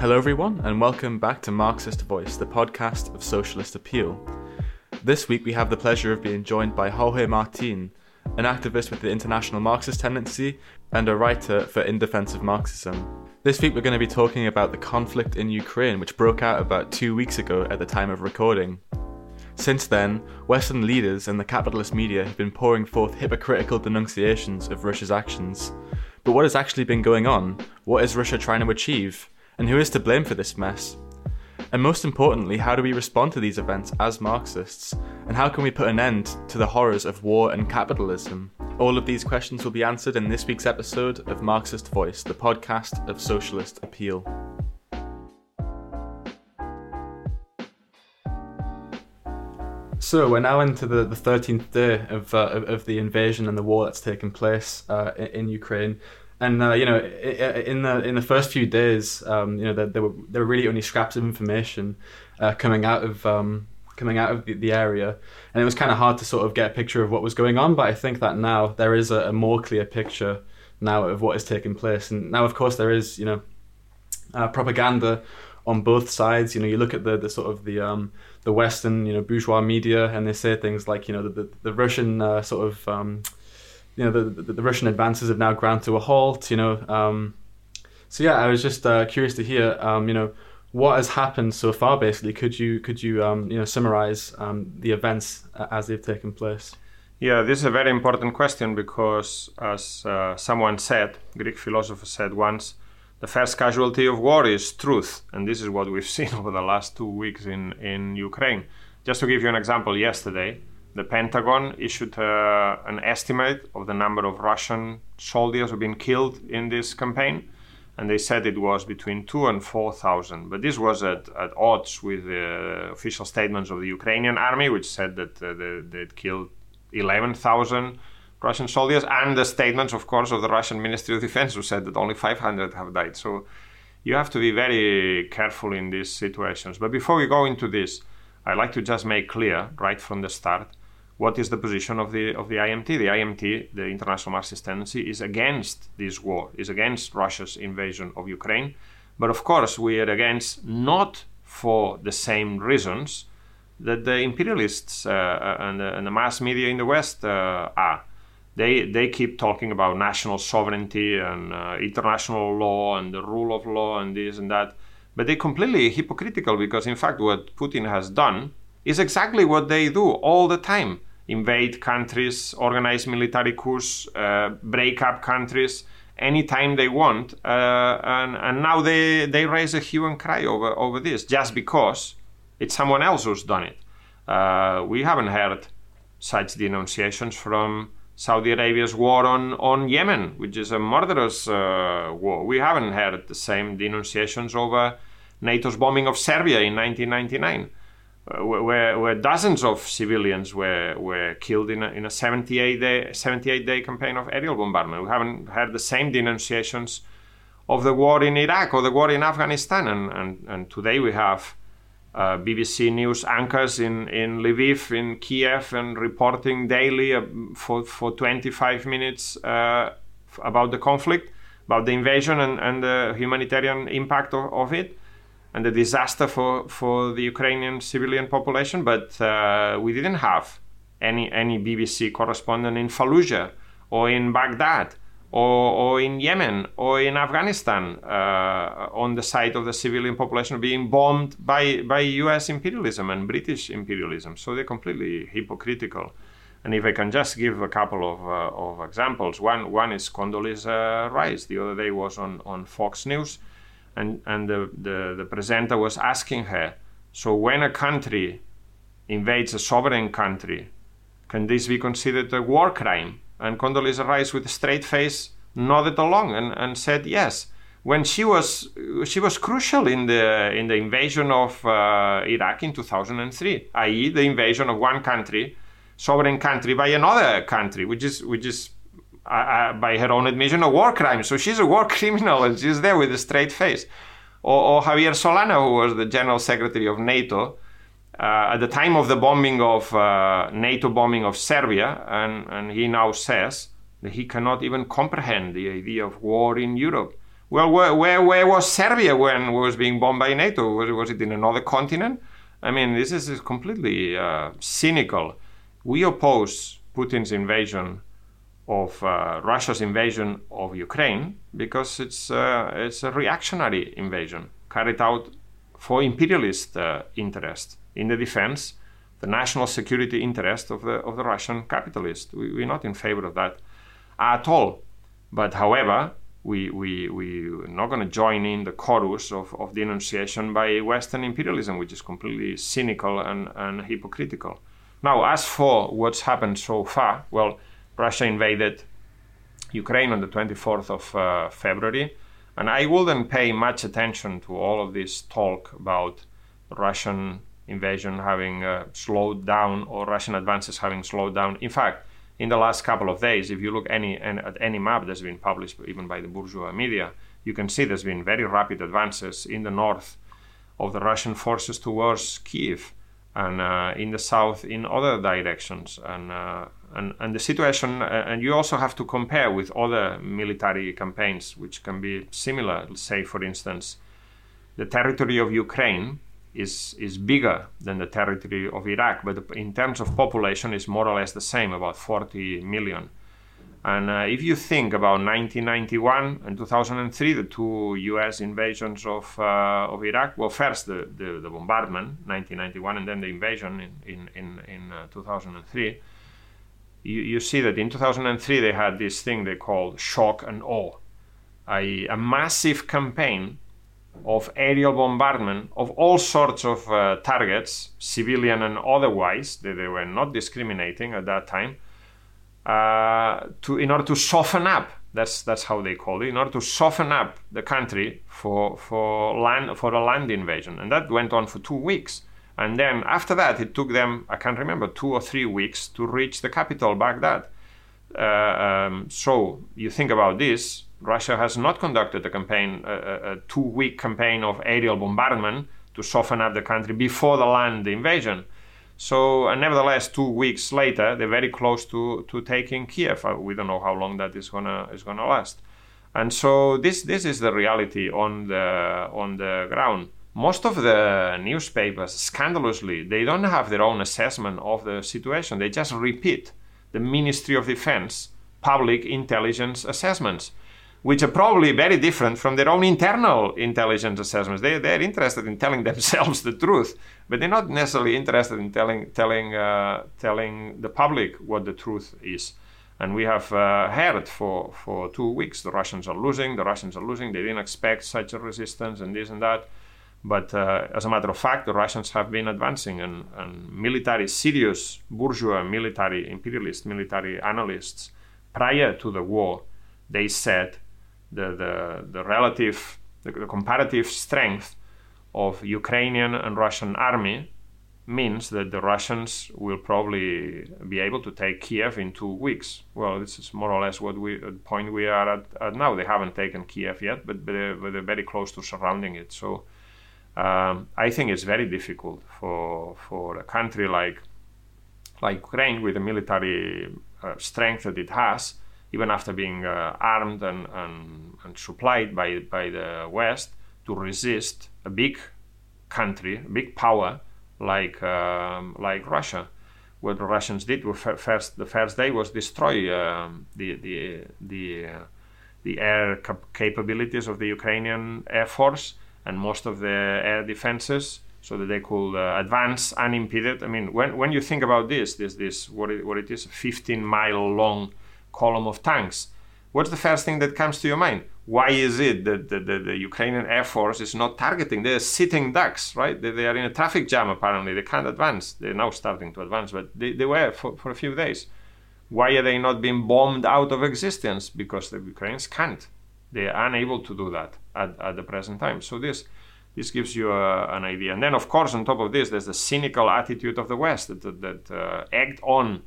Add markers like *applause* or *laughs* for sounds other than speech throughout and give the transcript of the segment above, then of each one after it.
Hello, everyone, and welcome back to Marxist Voice, the podcast of socialist appeal. This week, we have the pleasure of being joined by Jorge Martin, an activist with the International Marxist Tendency and a writer for In Defense of Marxism. This week, we're going to be talking about the conflict in Ukraine, which broke out about two weeks ago at the time of recording. Since then, Western leaders and the capitalist media have been pouring forth hypocritical denunciations of Russia's actions. But what has actually been going on? What is Russia trying to achieve? And who is to blame for this mess? And most importantly, how do we respond to these events as Marxists? And how can we put an end to the horrors of war and capitalism? All of these questions will be answered in this week's episode of Marxist Voice, the podcast of socialist appeal. So we're now into the, the 13th day of, uh, of the invasion and the war that's taken place uh, in Ukraine and uh, you know in the in the first few days um, you know there, there, were there were really only scraps of information uh, coming out of um, coming out of the, the, area. And it was kind of hard to sort of get a picture of what was going on but I think that now there is a, a, more clear picture now of what is taking place. And now of course there is you know uh, propaganda on both sides. You know you look at the, the sort of the um, the western you know bourgeois media and they say things like you know the, the, the Russian uh, sort of um, you know the, the, the Russian advances have now ground to a halt. You know, um, so yeah, I was just uh, curious to hear, um, you know, what has happened so far. Basically, could you could you um, you know summarize um, the events as they've taken place? Yeah, this is a very important question because, as uh, someone said, Greek philosopher said once, the first casualty of war is truth, and this is what we've *laughs* seen over the last two weeks in in Ukraine. Just to give you an example, yesterday the Pentagon issued uh, an estimate of the number of Russian soldiers who've been killed in this campaign, and they said it was between two and four thousand. But this was at, at odds with the official statements of the Ukrainian army, which said that uh, they, they'd killed eleven thousand Russian soldiers, and the statements, of course, of the Russian Ministry of Defense, who said that only five hundred have died. So you have to be very careful in these situations. But before we go into this, I'd like to just make clear right from the start what is the position of the of the IMT? The IMT, the International Marxist Tendency, is against this war, is against Russia's invasion of Ukraine. But of course, we are against not for the same reasons that the imperialists uh, uh and, the, and, the, mass media in the West uh, are. They, they keep talking about national sovereignty and uh, international law and the rule of law and this and that. But they're completely hypocritical because, in fact, what Putin has done is exactly what they do all the time invade countries, organize military coups, uh, break up countries anytime they want. Uh, and, and now they, they raise a hue and cry over, over this just because it's someone else who's done it. Uh, we haven't heard such denunciations from Saudi Arabia's war on, on Yemen, which is a murderous uh, war. We haven't heard the same denunciations over NATO's bombing of Serbia in 1999 where, where dozens of civilians were, were killed in a, in a 78 day 78 day campaign of aerial bombardment. We haven't heard the same denunciations of the war in Iraq or the war in Afghanistan. And, and, and today we have uh, BBC News anchors in, in Lviv, in Kiev, and reporting daily uh, for, for 25 minutes uh, about the conflict, about the invasion and, and the humanitarian impact of, of it and a disaster for, for the Ukrainian civilian population, but uh, we didn't have any, any BBC correspondent in Fallujah or in Baghdad or, or in Yemen or in Afghanistan uh, on the side of the civilian population being bombed by, by US imperialism and British imperialism. So they're completely hypocritical. And if I can just give a couple of, uh, of examples, one, one is Condoleezza Rice. The other day was on, on Fox News and, and the, the, the presenter was asking her, so when a country invades a sovereign country, can this be considered a war crime? And Condoleezza Rice, with a straight face, nodded along and, and said yes. When she was she was crucial in the in the invasion of uh, Iraq in 2003, i.e., the invasion of one country, sovereign country, by another country, which is which is uh, by her own admission, a war crime. So she's a war *laughs* criminal and she's there with a straight face. Or, or Javier Solana, who was the general secretary of NATO, uh, at the time of the bombing of uh, NATO bombing of Serbia, and, and he now says that he cannot even comprehend the idea of war in Europe. Well, where, where, where was Serbia when it was being bombed by NATO? Was, was it in another continent? I mean, this is, is completely uh, cynical. We oppose Putin's invasion of uh, Russia's invasion of Ukraine because it's uh, it's a reactionary invasion carried out for imperialist uh, interest in the defense, the national security interest of the of the Russian capitalist. We, we're not in favor of that at all. But however, we, we, we're not going to join in the chorus of, of denunciation by Western imperialism, which is completely cynical and, and hypocritical. Now, as for what's happened so far, well, Russia invaded Ukraine on the 24th of uh, February, and I wouldn't pay much attention to all of this talk about Russian invasion having uh, slowed down or Russian advances having slowed down. In fact, in the last couple of days, if you look any, at any map that's been published even by the bourgeois media, you can see there's been very rapid advances in the north of the Russian forces towards Kiev and uh, in the south in other directions. And, uh, and, and the situation, uh, and you also have to compare with other military campaigns which can be similar. Say, for instance, the territory of Ukraine is is bigger than the territory of Iraq, but in terms of population, is more or less the same, about 40 million. And uh, if you think about 1991 and 2003, the two U.S. invasions of uh, of Iraq, well, first the, the, the, bombardment, 1991, and then the invasion in in in, in uh, 2003. You, you see that in 2003 they had this thing they called shock and awe, a, a massive campaign of aerial bombardment of all sorts of uh, targets, civilian and otherwise, they, they, were not discriminating at that time, to, in order to soften up, that's, that's how they call it, in order to soften up the country for, for, land, for a land invasion. And that went on for two weeks. And then after that, it took them, I can't remember, two or three weeks to reach the capital, Baghdad. Uh, um, so you think about this, Russia has not conducted a campaign, a, a two-week campaign of aerial bombardment to soften up the country before the land invasion. So, nevertheless, two weeks later, they're very close to, to taking Kiev. Uh, we don't know how long that is gonna is gonna last. And so, this this is the reality on the on the ground. Most of the newspapers, scandalously, they don't have their own assessment of the situation. They just repeat the Ministry of Defense public intelligence assessments which are probably very different from their own internal intelligence assessments. They, they're interested in telling *laughs* themselves the truth, but they're not necessarily interested in telling, telling, uh, telling the public what the truth is. And we have uh, heard for, for two weeks the Russians are losing, the Russians are losing, they didn't expect such a resistance and this and that. But uh, as a matter of fact, the Russians have been advancing, and, and military, serious bourgeois military, imperialist military analysts prior to the war, they said the, the, the relative, the, the comparative strength of Ukrainian and Russian army means that the Russians will probably be able to take Kiev in two weeks. Well, this is more or less what we the point we are at, at now. They haven't taken Kiev yet, but, but, they're, but they're very close to surrounding it. So um, I think it's very difficult for for a country like like Ukraine with the military uh, strength that it has even after being uh, armed and, and, and, supplied by, by the West, to resist a big country, a big power like, um, like Russia. What the Russians did was first, the first day was destroy um, the, the, the, uh, the air cap- capabilities of the Ukrainian Air Force and most of the air defenses so that they could uh, advance unimpeded. I mean, when, when you think about this, this, this what, it, what it is, a 15 mile long column of tanks. What's the first thing that comes to your mind? Why is it that the, the, the Ukrainian Air Force is not targeting? They're sitting ducks, right? They, they, are in a traffic jam apparently. They can't advance. They're now starting to advance, but they, they were for, for a few days. Why are they not being bombed out of existence? Because the Ukrainians can't. They are unable to do that at, at the present time. So this this gives you a, an idea. And then, of course, on top of this, there's the cynical attitude of the West that, that, that uh, egged on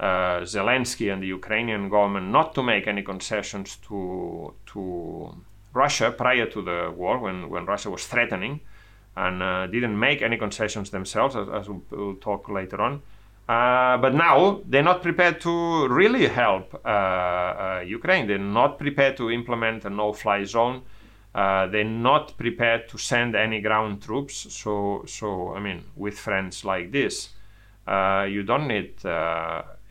uh, Zelensky and the Ukrainian government not to make any concessions to to Russia prior to the war, when, when Russia was threatening, and uh, didn't make any concessions themselves, as, as we'll, talk later on. Uh, but now they're not prepared to really help uh, uh, Ukraine. They're not prepared to implement a no-fly zone. Uh, they're not prepared to send any ground troops. So, so I mean, with friends like this, you don't need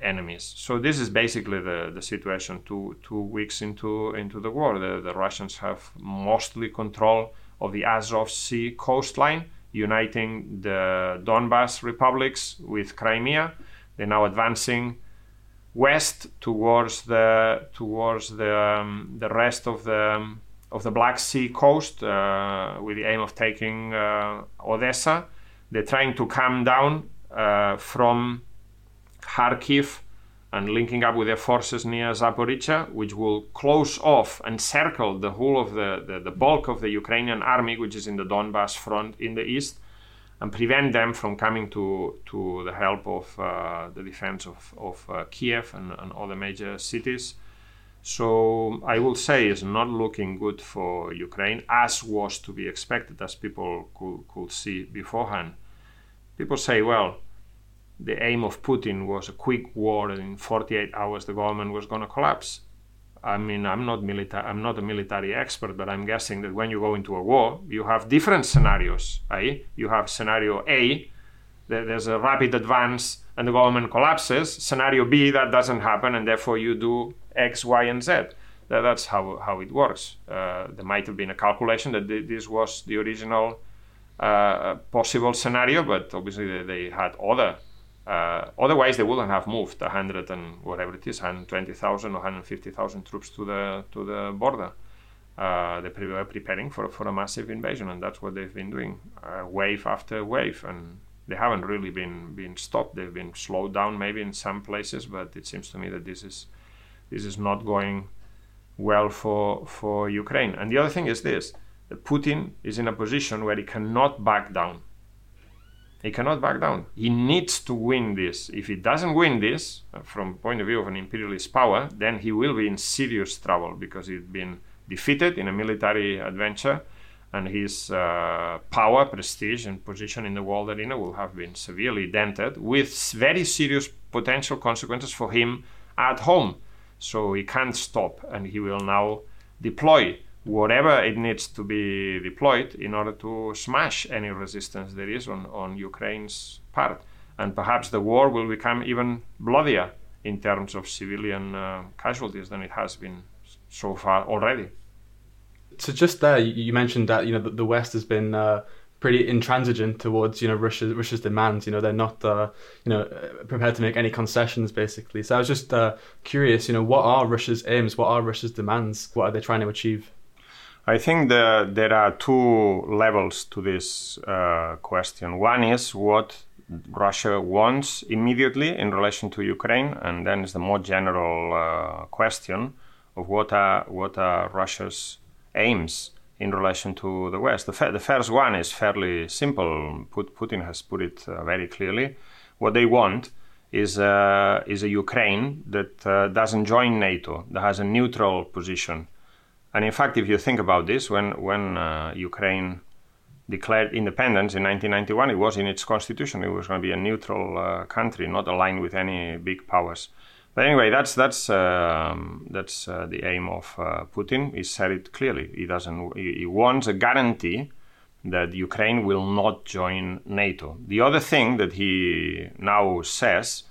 enemies. So this is basically the, the situation. Two two weeks into into the war, the, the Russians have mostly control of the Azov Sea coastline uniting the Donbas republics with Crimea. They're now advancing west towards the towards the um, the rest of the um, of the Black Sea coast uh, with the aim of taking uh, Odessa. They're trying to come down uh, from Kharkiv and linking up with their forces near Zaporizhia, which will close off and circle the whole of the, the, the, bulk of the Ukrainian army, which is in the Donbass front in the east, and prevent them from coming to, to the help of uh, the defense of, of uh, Kiev and, and other major cities. So I will say it's not looking good for Ukraine, as was to be expected, as people could, could see beforehand. People say, well, the aim of Putin was a quick war, and in 48 hours the government was going to collapse. I mean, I'm not military. I'm not a military expert, but I'm guessing that when you go into a war, you have different scenarios. Eh? You have scenario A, there's a rapid advance and the government collapses. Scenario B, that doesn't happen, and therefore you do X, Y, and Z. That, that's how how it works. Uh, there might have been a calculation that this was the original uh, possible scenario, but obviously they, they had other uh, otherwise, they wouldn't have moved 100 and whatever it is, 120,000 or 150,000 troops to the to the border. Uh, they were preparing for for a massive invasion, and that's what they've been doing, uh, wave after wave, and they haven't really been been stopped. They've been slowed down maybe in some places, but it seems to me that this is this is not going well for for Ukraine. And the other thing is this: that Putin is in a position where he cannot back down he cannot back down. He needs to win this. If he doesn't win this, uh, from point of view of an imperialist power, then he will be in serious trouble because he's been defeated in a military adventure, and his uh, power, prestige, and position in the world arena will have been severely dented, with very serious potential consequences for him at home. So he can't stop, and he will now deploy whatever it needs to be deployed in order to smash any resistance there is on, on Ukraine's part. And perhaps the war will become even bloodier in terms of civilian uh, casualties than it has been so far already. So just there, you mentioned that you know the, West has been uh, pretty intransigent towards you know Russia, Russia's demands. You know they're not uh, you know prepared to make any concessions basically. So I was just uh, curious, you know, what are Russia's aims? What are Russia's demands? What are they trying to achieve? I think the, there are two levels to this uh, question. One is what Russia wants immediately in relation to Ukraine, and then is the more general uh, question of what are what are Russia's aims in relation to the West. The, the first one is fairly simple. Put, Putin has put it uh, very clearly. What they want is uh, is a Ukraine that uh, doesn't join NATO, that has a neutral position and in fact, if you think about this, when when uh, Ukraine declared independence in 1991, it was in its constitution. It was going to be a neutral uh, country, not aligned with any big powers. But anyway, that's that's um, that's uh, the aim of uh, Putin. He said it clearly. He doesn't. He, he wants a guarantee that Ukraine will not join NATO. The other thing that he now says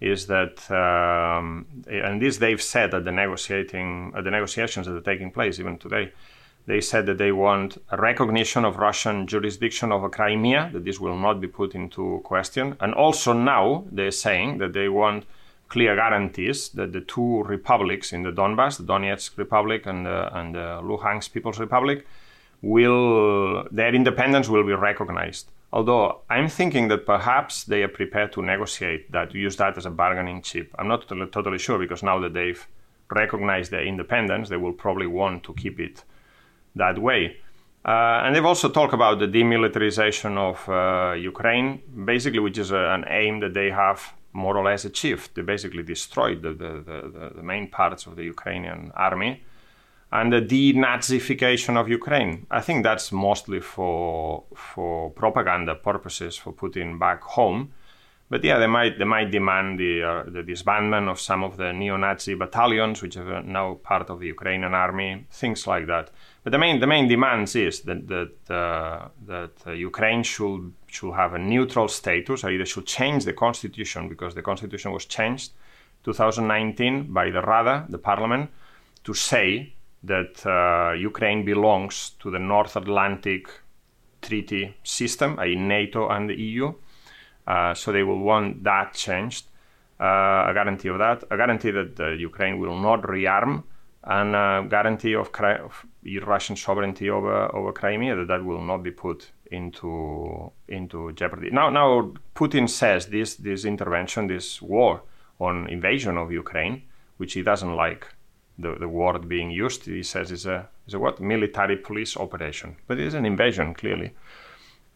is that, um, and this they've said at the negotiating at the negotiations that are taking place even today. They said that they want a recognition of Russian jurisdiction over Crimea, that this will not be put into question. And also now they're saying that they want clear guarantees that the two republics in the Donbass, the Donetsk Republic and the, and the Luhansk People's Republic, will their independence will be recognized. Although I'm thinking that perhaps they are prepared to negotiate that, use that as a bargaining chip. I'm not totally, totally sure because now that they've recognized their independence, they will probably want to keep it that way. Uh, and they've also talked about the demilitarization of uh, Ukraine, basically, which is a, an aim that they have more or less achieved. They basically destroyed the, the, the, the main parts of the Ukrainian army and the denazification of Ukraine. I think that's mostly for for propaganda purposes for Putin back home. but yeah, they might they might demand the uh, the disbandment of some of the neo-Nazi battalions, which are now part of the Ukrainian army, things like that. But the main the main demands is that that uh, that uh, Ukraine should should have a neutral status, or either should change the constitution because the constitution was changed 2019 by the Rada, the parliament, to say that uh, Ukraine belongs to the North Atlantic Treaty system, i.e., NATO and the EU uh, so they will want that changed, uh, a guarantee of that, a guarantee that uh, Ukraine will not rearm, and a guarantee of, of Russian sovereignty over, over Crimea that that will not be put into into jeopardy. Now, now Putin says this this intervention, this war on invasion of Ukraine, which he doesn't like the, the word being used. He says it's a is a what military police operation, but it is an invasion clearly.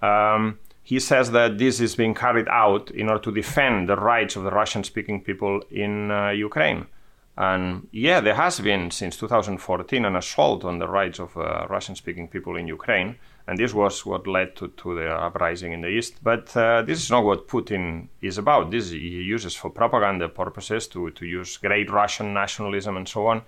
Um, he says that this is being carried out in order to defend the rights of the Russian speaking people in uh, Ukraine. And yeah, there has been since 2014 an assault on the rights of uh, Russian speaking people in Ukraine. And this was what led to, to the uprising in the East. But uh, this is not what Putin is about. This he uses for propaganda purposes to, to use great Russian nationalism and so on.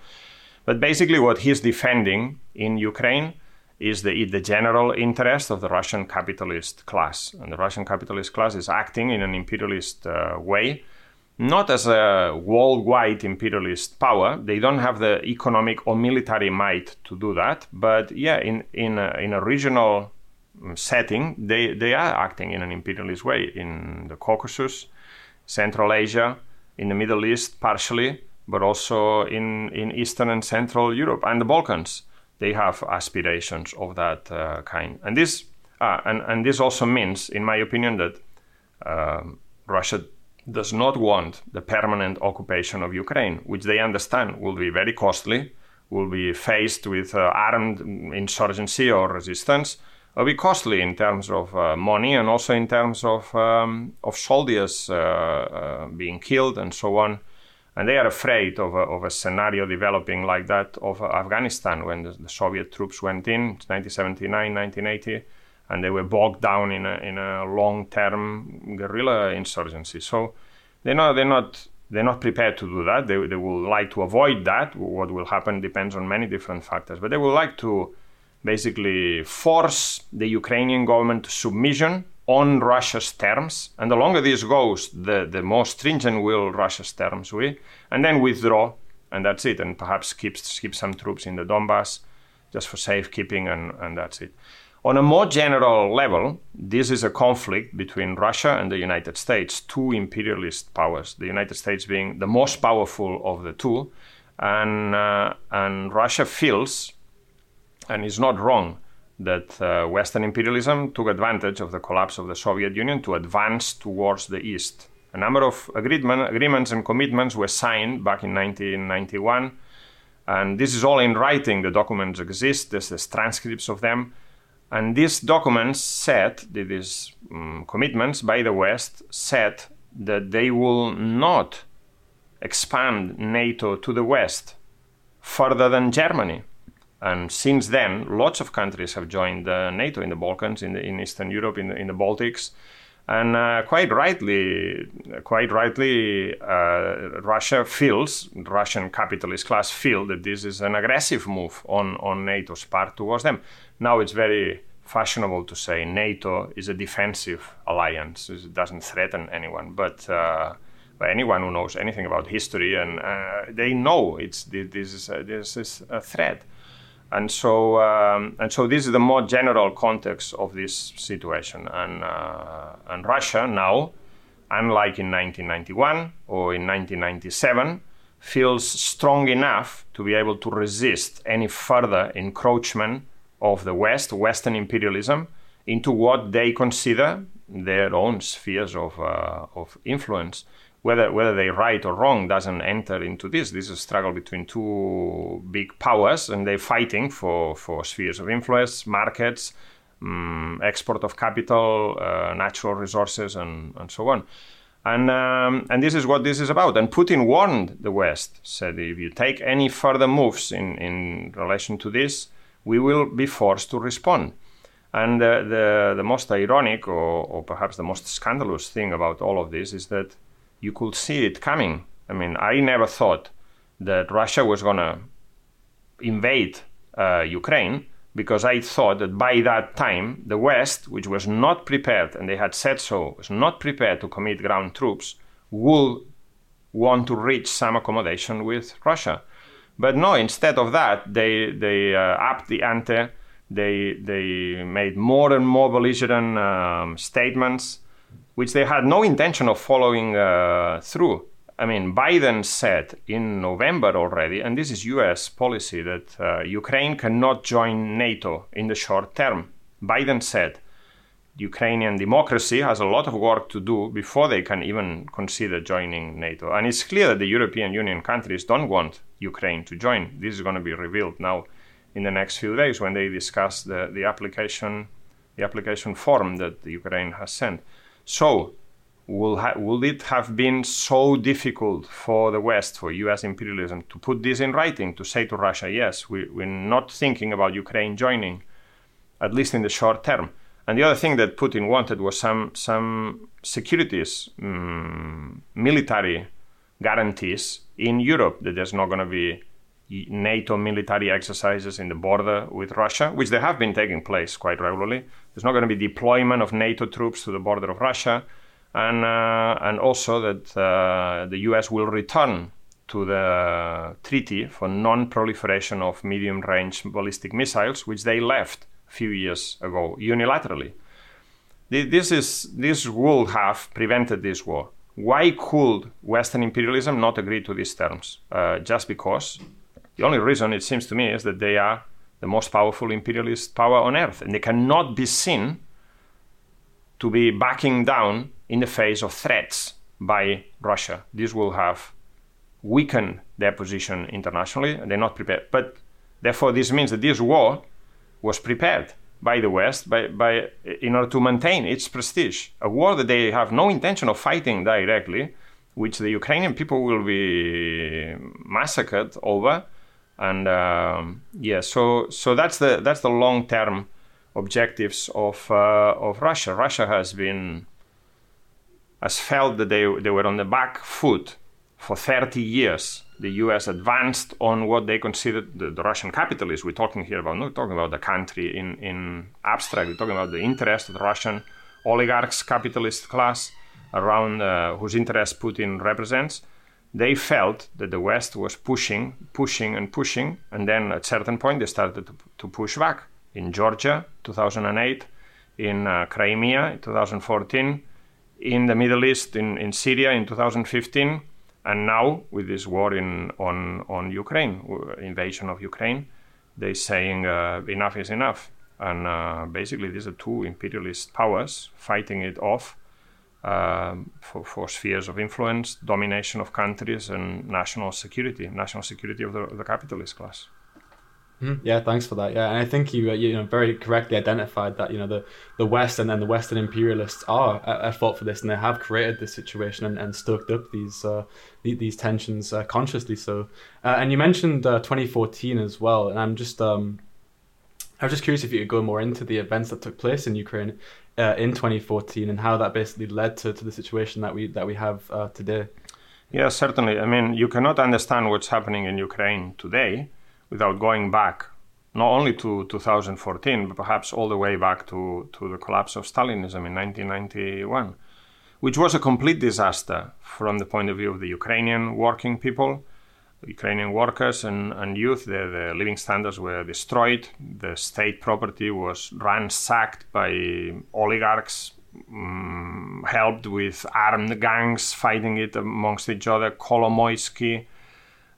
But basically, what he's defending in Ukraine is the, the general interest of the Russian capitalist class. And the Russian capitalist class is acting in an imperialist uh, way, not as a worldwide imperialist power. They don't have the economic or military might to do that. But yeah, in, in, a, in a regional um, setting, they, they are acting in an imperialist way in the Caucasus, Central Asia, in the Middle East, partially, but also in, in Eastern and Central Europe and the Balkans they have aspirations of that uh, kind. And this, uh, and, and this also means, in my opinion, that um, Russia does not want the permanent occupation of Ukraine, which they understand will be very costly, will be faced with uh, armed insurgency or resistance, will be costly in terms of uh, money and also in terms of um, of soldiers uh, uh, being killed and so on. And they are afraid of a, of a scenario developing like that of Afghanistan when the, the, Soviet troops went in 1979, 1980, and they were bogged down in a, in a long-term guerrilla insurgency. So they're not they're not they're not prepared to do that. They, they will like to avoid that. What will happen depends on many different factors, but they would like to basically force the Ukrainian government to submission on Russia's terms. And the longer this goes, the, the more stringent will Russia's terms be, and then withdraw, and that's it. And perhaps keep, keep some troops in the Donbass just for safekeeping, and, and that's it. On a more general level, this is a conflict between Russia and the United States, two imperialist powers, the United States being the most powerful of the two. And, uh, and Russia feels, and is not wrong, that uh, Western imperialism took advantage of the collapse of the Soviet Union to advance towards the East. A number of agreement, agreements and commitments were signed back in 1991, and this is all in writing. The documents exist, there's, transcripts of them. And these documents said, these um, commitments by the West said that they will not expand NATO to the West further than Germany. And since then, lots of countries have joined uh, NATO in the Balkans, in, the, in Eastern Europe, in the, in the Baltics. And uh, quite rightly, quite rightly, uh, Russia feels, Russian capitalist class feel that this is an aggressive move on, on NATO's part towards them. Now it's very fashionable to say NATO is a defensive alliance. It doesn't threaten anyone. But, uh, anyone who knows anything about history, and uh, they know it's, this, is a, this is a threat. And so, um, and so this is the more general context of this situation. And, uh, and Russia now, unlike in 1991 or in 1997, feels strong enough to be able to resist any further encroachment of the West, Western imperialism, into what they consider their own spheres of, uh, of influence whether whether they're right or wrong doesn't enter into this. This is a struggle between two big powers, and they're fighting for for spheres of influence, markets, um, export of capital, uh, natural resources, and and so on. And um, and this is what this is about. And Putin warned the West, said if you take any further moves in in relation to this, we will be forced to respond. And the, the, most ironic or, or perhaps the most scandalous thing about all of this is that you could see it coming. I mean, I never thought that Russia was going to invade uh, Ukraine because I thought that by that time the West, which was not prepared, and they had said so, was not prepared to commit ground troops, would want to reach some accommodation with Russia. But no, instead of that, they they uh, upped the ante. They they made more and more belligerent um, statements, which they had no intention of following uh, through. I mean, Biden said in November already, and this is US policy, that uh, Ukraine cannot join NATO in the short term. Biden said Ukrainian democracy has a lot of work to do before they can even consider joining NATO. And it's clear that the European Union countries don't want Ukraine to join. This is going to be revealed now in the next few days when they discuss the, the application the application form that Ukraine has sent. So will, ha- will it have been so difficult for the West, for US imperialism, to put this in writing, to say to Russia, yes, we, we're not thinking about Ukraine joining, at least in the short term? And the other thing that Putin wanted was some, some securities, um, military guarantees in Europe that there's not going to be NATO military exercises in the border with Russia, which they have been taking place quite regularly. There's not going to be deployment of NATO troops to the border of Russia and uh, and also that uh, the U.S. will return to the treaty for non-proliferation of medium-range ballistic missiles, which they left a few years ago unilaterally. This is this would have prevented this war. Why could Western imperialism not agree to these terms? Uh, just because the only reason it seems to me is that they are the most powerful imperialist power on earth, and they cannot be seen to be backing down in the face of threats by Russia. This will have weakened their position internationally, and they're not prepared. But therefore, this means that this war was prepared by the West by, by, in order to maintain its prestige. A war that they have no intention of fighting directly, which the Ukrainian people will be massacred over. And um, yeah, so so that's the that's the long term objectives of uh, of Russia. Russia has been has felt that they, they were on the back foot for 30 years. The US advanced on what they considered the, the Russian capitalists. We're talking here about, not talking about the country in, in abstract, we're talking about the interest of the Russian oligarchs, capitalist class, around uh, whose interest Putin represents. They felt that the West was pushing, pushing, and pushing, and then at certain point they started to, to push back. In Georgia, 2008, in uh, Crimea, 2014, in the Middle East, in, in Syria in 2015, and now with this war in on on Ukraine, invasion of Ukraine, they're saying uh, enough is enough, and uh, basically these are two imperialist powers fighting it off uh, for, for spheres of influence, domination of countries, and national security, national security of the, of the capitalist class. Mm, yeah, thanks for that. Yeah, and I think you uh, you know very correctly identified that you know the the West and then the Western imperialists are at, fault for this, and they have created this situation and, and stoked up these uh, these tensions uh, consciously. So, uh, and you mentioned uh, 2014 as well, and I'm just um, I was just curious if you could go more into the events that took place in Ukraine uh, in 2014 and how that basically led to, to the situation that we that we have today. Yeah, certainly. I mean, you cannot understand what's happening in Ukraine today without going back not only to 2014, but perhaps all the way back to, to the collapse of Stalinism in 1991, which was a complete disaster from the point of view of the Ukrainian working people, Ukrainian workers and, and youth. The, the living standards were destroyed, the state property was ransacked by oligarchs. Um, helped with armed gangs fighting it amongst each other. Kolomoisky,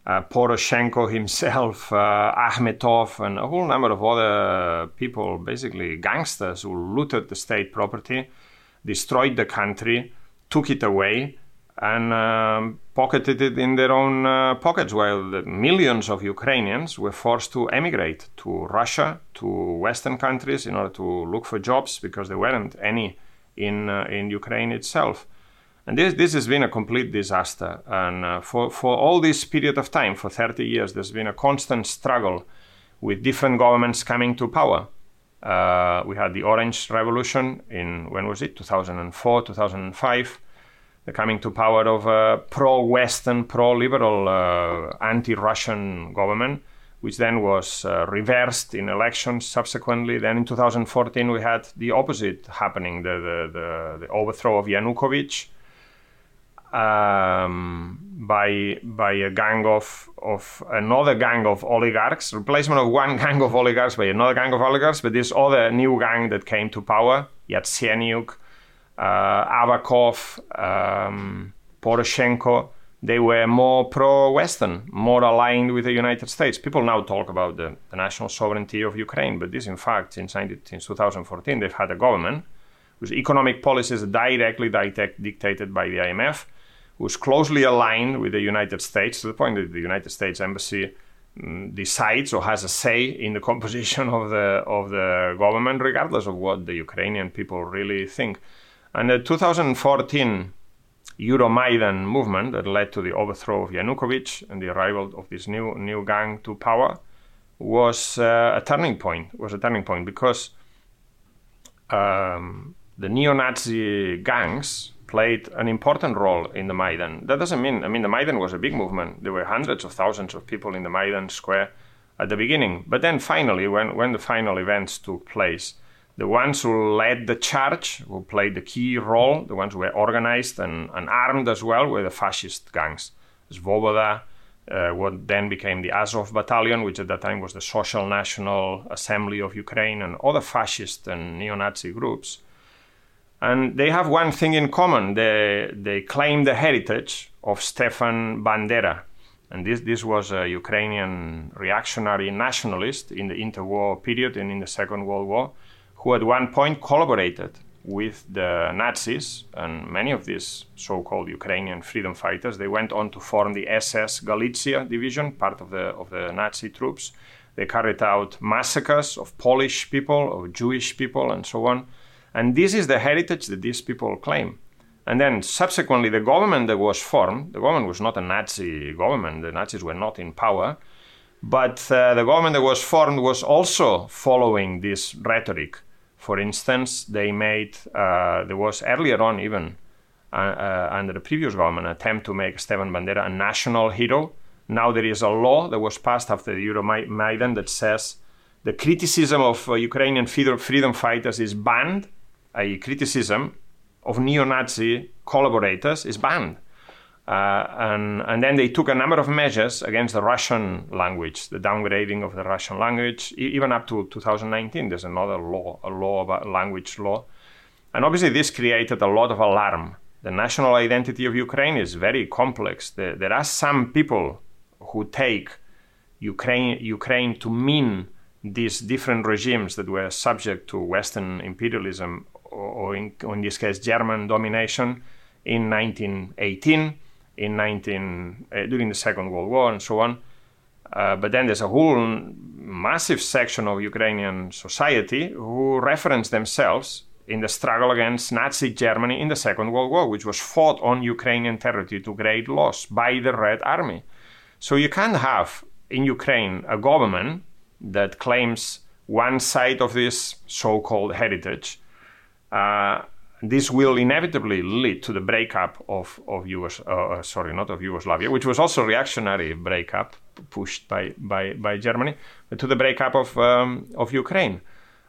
uh, Poroshenko himself, uh, Akhmetov, and a whole number of other people, basically gangsters, who looted the state property, destroyed the country, took it away, and um, pocketed it in their own uh, pockets, while millions of Ukrainians were forced to emigrate to Russia, to Western countries, in order to look for jobs because there weren't any in uh, in Ukraine itself. And this, this has been a complete disaster. And uh, for, for all this period of time, for 30 years, there's been a constant struggle with different governments coming to power. Uh, we had the Orange Revolution in when was it? 2004, 2005. The coming to power of a pro-Western, pro-liberal, uh, anti-Russian government, which then was uh, reversed in elections subsequently. Then in 2014 we had the opposite happening: the the, the, the overthrow of Yanukovych um, by by a gang of of another gang of oligarchs, replacement of one *laughs* gang of oligarchs by another gang of oligarchs, but this other new gang that came to power, Yatsenyuk, uh, Avakov, um, Poroshenko, they were more pro-Western, more aligned with the United States. People now talk about the, the national sovereignty of Ukraine, but this, in fact, since, since 2014, they've had a government whose economic policies are directly dictated by the IMF, who's closely aligned with the United States to the point that the United States Embassy um, decides or has a say in the composition of the of the government, regardless of what the Ukrainian people really think. And the 2014 Euromaidan movement that led to the overthrow of Yanukovych and the arrival of this new new gang to power was uh, a turning point. Was a turning point because um, the neo-Nazi gangs played an important role in the Maidan. That doesn't mean, I mean, the Maidan was a big movement. There were hundreds of thousands of people in the Maidan square at the beginning. But then finally, when, when the final events took place, the ones who led the charge, who played the key role, the ones who were organized and, and armed as well, were the fascist gangs. Svoboda, uh, what then became the Azov Battalion, which at that time was the Social National Assembly of Ukraine, and other fascist and neo Nazi groups and they have one thing in common they, they claim the heritage of Stefan Bandera. And this, this was a Ukrainian reactionary nationalist in the interwar period and in the Second World War, who at one point collaborated with the Nazis and many of these so-called Ukrainian freedom fighters. They went on to form the SS Galicia division, part of the, of the Nazi troops. They carried out massacres of Polish people, of Jewish people, and so on. And this is the heritage that these people claim. And then subsequently, the government that was formed, the government was not a Nazi government, the Nazis were not in power, but uh, the government that was formed was also following this rhetoric. For instance, they made, uh, there was earlier on even, uh, uh under the previous government, an attempt to make Stefan Bandera a national hero. Now there is a law that was passed after the Euromaidan that says the criticism of uh, Ukrainian freedom fighters is banned a criticism of neo-Nazi collaborators is banned. Uh, and, and then they took a number of measures against the Russian language, the downgrading of the Russian language, e- even up to 2019. There's another law, a law about language law. And obviously, this created a lot of alarm. The national identity of Ukraine is very complex. The, there are some people who take Ukraine, Ukraine to mean these different regimes that were subject to Western imperialism or in, or in this case German domination in 1918, in 19 uh, during the Second World War, and so on. Uh, but then there's a whole massive section of Ukrainian society who reference themselves in the struggle against Nazi Germany in the Second World War, which was fought on Ukrainian territory to great loss by the Red Army. So you can't have in Ukraine a government that claims one side of this so called heritage uh, this will inevitably lead to the breakup of, of US, uh, uh, sorry, not of Yugoslavia, which was also reactionary breakup pushed by, by, by Germany, to the breakup of, um, of Ukraine.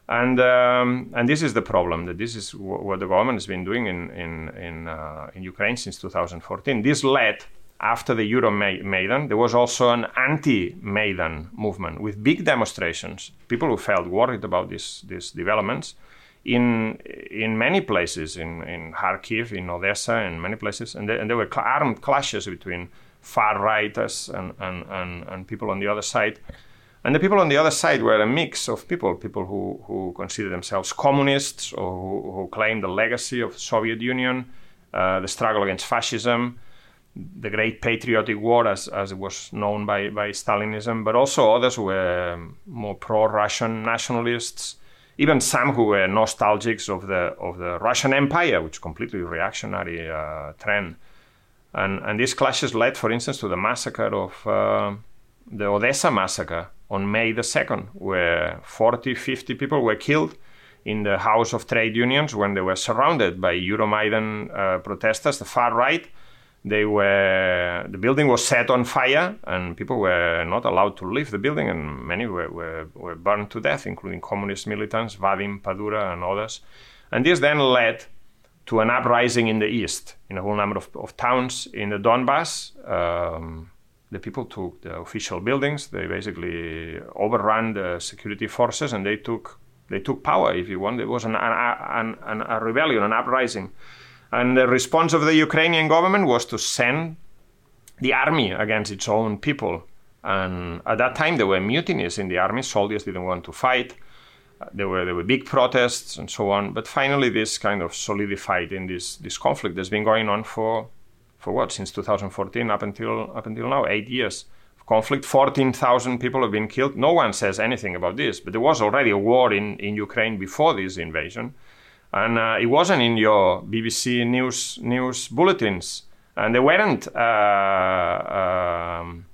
And, um, and this is the problem, that this is w- what the government has been doing in, in, in, uh, in Ukraine since 2014. This led, after the Euro Maidan. there was also an anti-Maidan movement with big demonstrations, people who felt worried about this, these developments, in in many places, in, in Kharkiv, in Odessa, in many places, and, and there were armed clashes between far righters and, and, and, and people on the other side. And the people on the other side were a mix of people, people who, who consider themselves communists or who, who claim the legacy of the Soviet Union, uh, the struggle against fascism, the Great Patriotic War, as, as it was known by, by Stalinism, but also others were more pro Russian nationalists, even some who were nostalgics of the of the Russian Empire, which completely reactionary uh, trend. And and these clashes led, for instance, to the massacre of uh, the Odessa massacre on May the 2nd, where 40, 50 people were killed in the House of Trade Unions when they were surrounded by Euromaidan uh, protesters, the far right. They were the building was set on fire, and people were not allowed to leave the building, and many were, were, were burned to death, including communist militants, Vadim Papura, and others. And this then led to an uprising in the east, in a whole number of, of towns in the Donbass. Um, the people took the official buildings. They basically overran the security forces, and they took they took power. If you want, it was an, an, an, a rebellion, an uprising. And the response of the Ukrainian government was to send the army against its own people. And at that time, there were mutinies in the army. Soldiers didn't want to fight. There were there were big protests and so on. But finally, this kind of solidified in this this conflict that's been going on for for what since 2014 up until up until now, eight years of conflict. 14,000 people have been killed. No one says anything about this, but there was already a war in in Ukraine before this invasion and uh, it wasn't in your BBC news news bulletins, and there weren't uh, um,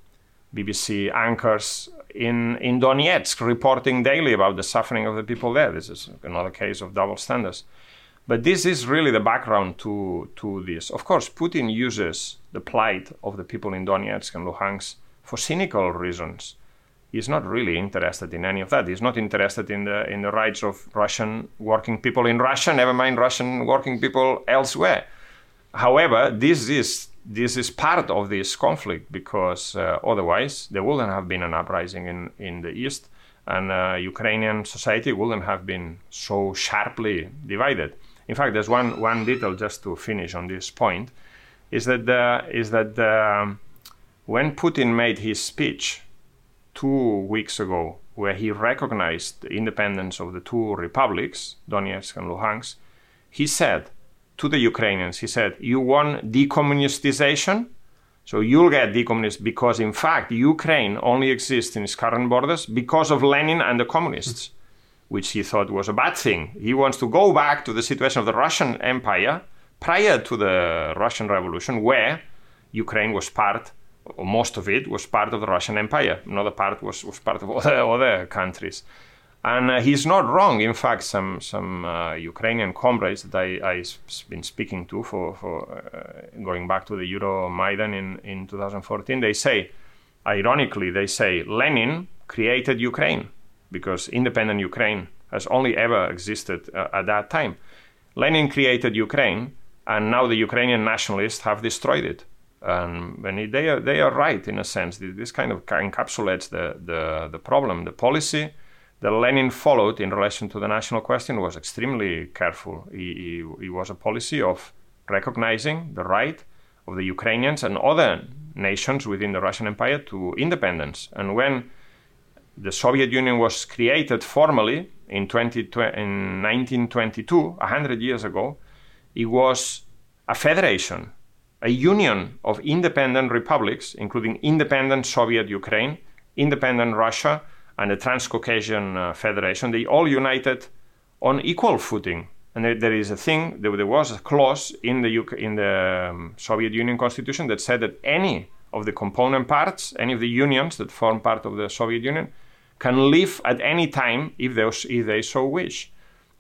BBC anchors in in Donetsk reporting daily about the suffering of the people there. This is another case of double standards. But this is really the background to to this. Of course, Putin uses the plight of the people in Donetsk and Luhansk for cynical reasons he's not really interested in any of that. He's not interested in the in the rights of Russian working people in Russia, never mind Russian working people elsewhere. However, this is this is part of this conflict because uh, otherwise there wouldn't have been an uprising in, in the east and uh, Ukrainian society wouldn't have been so sharply divided. In fact, there's one, one detail just to finish on this point is that, the, is that the, when Putin made his speech two weeks ago, where he recognized the independence of the two republics, Donetsk and Luhansk, he said to the Ukrainians, he said, You want decommunistization? So you'll get decommunist because, in fact, Ukraine only exists in its current borders because of Lenin and the communists, which he thought was a bad thing. He wants to go back to the situation of the Russian Empire prior to the Russian Revolution, where Ukraine was part most of it was part of the Russian Empire. Another part was, was part of *laughs* other, other countries. And uh, he's not wrong. In fact, some some uh, Ukrainian comrades that I, I've been speaking to for, for uh, going back to the Euromaidan in, in 2014, they say, ironically, they say Lenin created Ukraine because independent Ukraine has only ever existed uh, at that time. Lenin created Ukraine, and now the Ukrainian nationalists have destroyed it. Um, and when they are they are right in a sense. This kind of encapsulates the the, the problem. The policy that Lenin followed in relation to the national question was extremely careful. He, he was a policy of recognizing the right of the Ukrainians and other nations within the Russian Empire to independence. And when the Soviet Union was created formally in, 20, in 1922, 100 years ago, it was a federation a union of independent republics, including independent Soviet Ukraine, independent Russia, and the Transcaucasian uh, Federation. They all united on equal footing. And there, there is a thing, there, there, was a clause in the, UK, in the um, Soviet Union constitution that said that any of the component parts, any of the unions that form part of the Soviet Union, can leave at any time if they, if they so wish.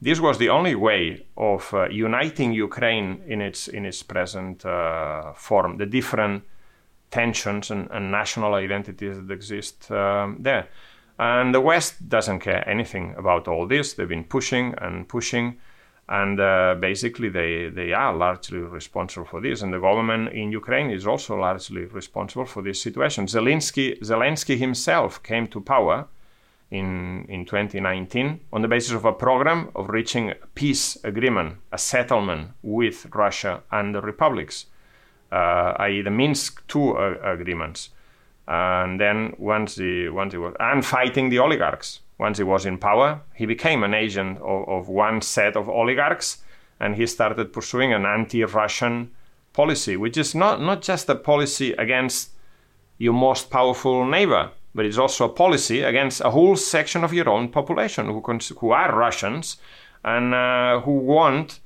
This was the only way of uh, uniting Ukraine in its in its present uh, form. The different tensions and, and, national identities that exist um, there, and the West doesn't care anything about all this. They've been pushing and pushing, and uh, basically they they are largely responsible for this. And the government in Ukraine is also largely responsible for this situation. Zelensky Zelensky himself came to power in, in 2019 on the basis of a program of reaching a peace agreement, a settlement with Russia and the republics, uh, i.e., the Minsk II uh, agreements. And then once he, once he was, and fighting the oligarchs. Once he was in power, he became an agent of, of one set of oligarchs, and he started pursuing an anti-Russian policy, which is not, not just a policy against your most powerful neighbor, but it's also a policy against a whole section of your own population who, who are Russians and uh, who want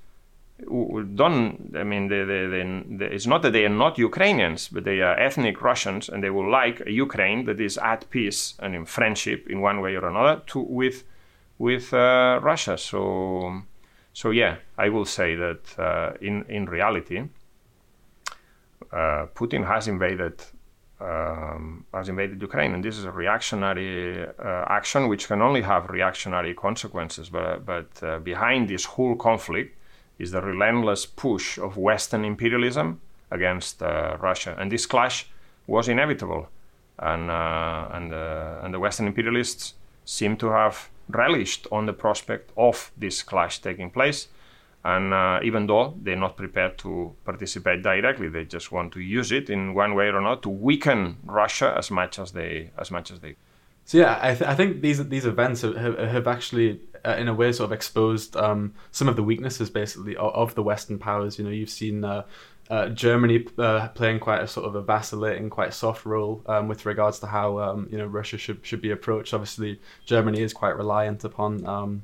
don't I mean they, they, they, it's not that they are not Ukrainians, but they are ethnic Russians, and they will like a Ukraine that is at peace and in friendship in one way or another to with with uh, Russia. So so yeah, I will say that uh, in in reality, uh, Putin has invaded um, has invaded Ukraine, and this is a reactionary uh, action which can only have reactionary consequences. But, but uh, behind this whole conflict is the relentless push of Western imperialism against uh, Russia, and this clash was inevitable, and uh, and uh, and the Western imperialists seem to have relished on the prospect of this clash taking place and uh, even though they're not prepared to participate directly, they just want to use it in one way or another to weaken Russia as much as they as much as they. So yeah, I, th- I think these these events have, have actually, uh, in a way, sort of exposed um, some of the weaknesses, basically, of, of, the Western powers. You know, you've seen uh, uh, Germany uh, playing quite a sort of a vacillating, quite soft role um, with regards to how um, you know Russia should should be approached. Obviously, Germany is quite reliant upon um,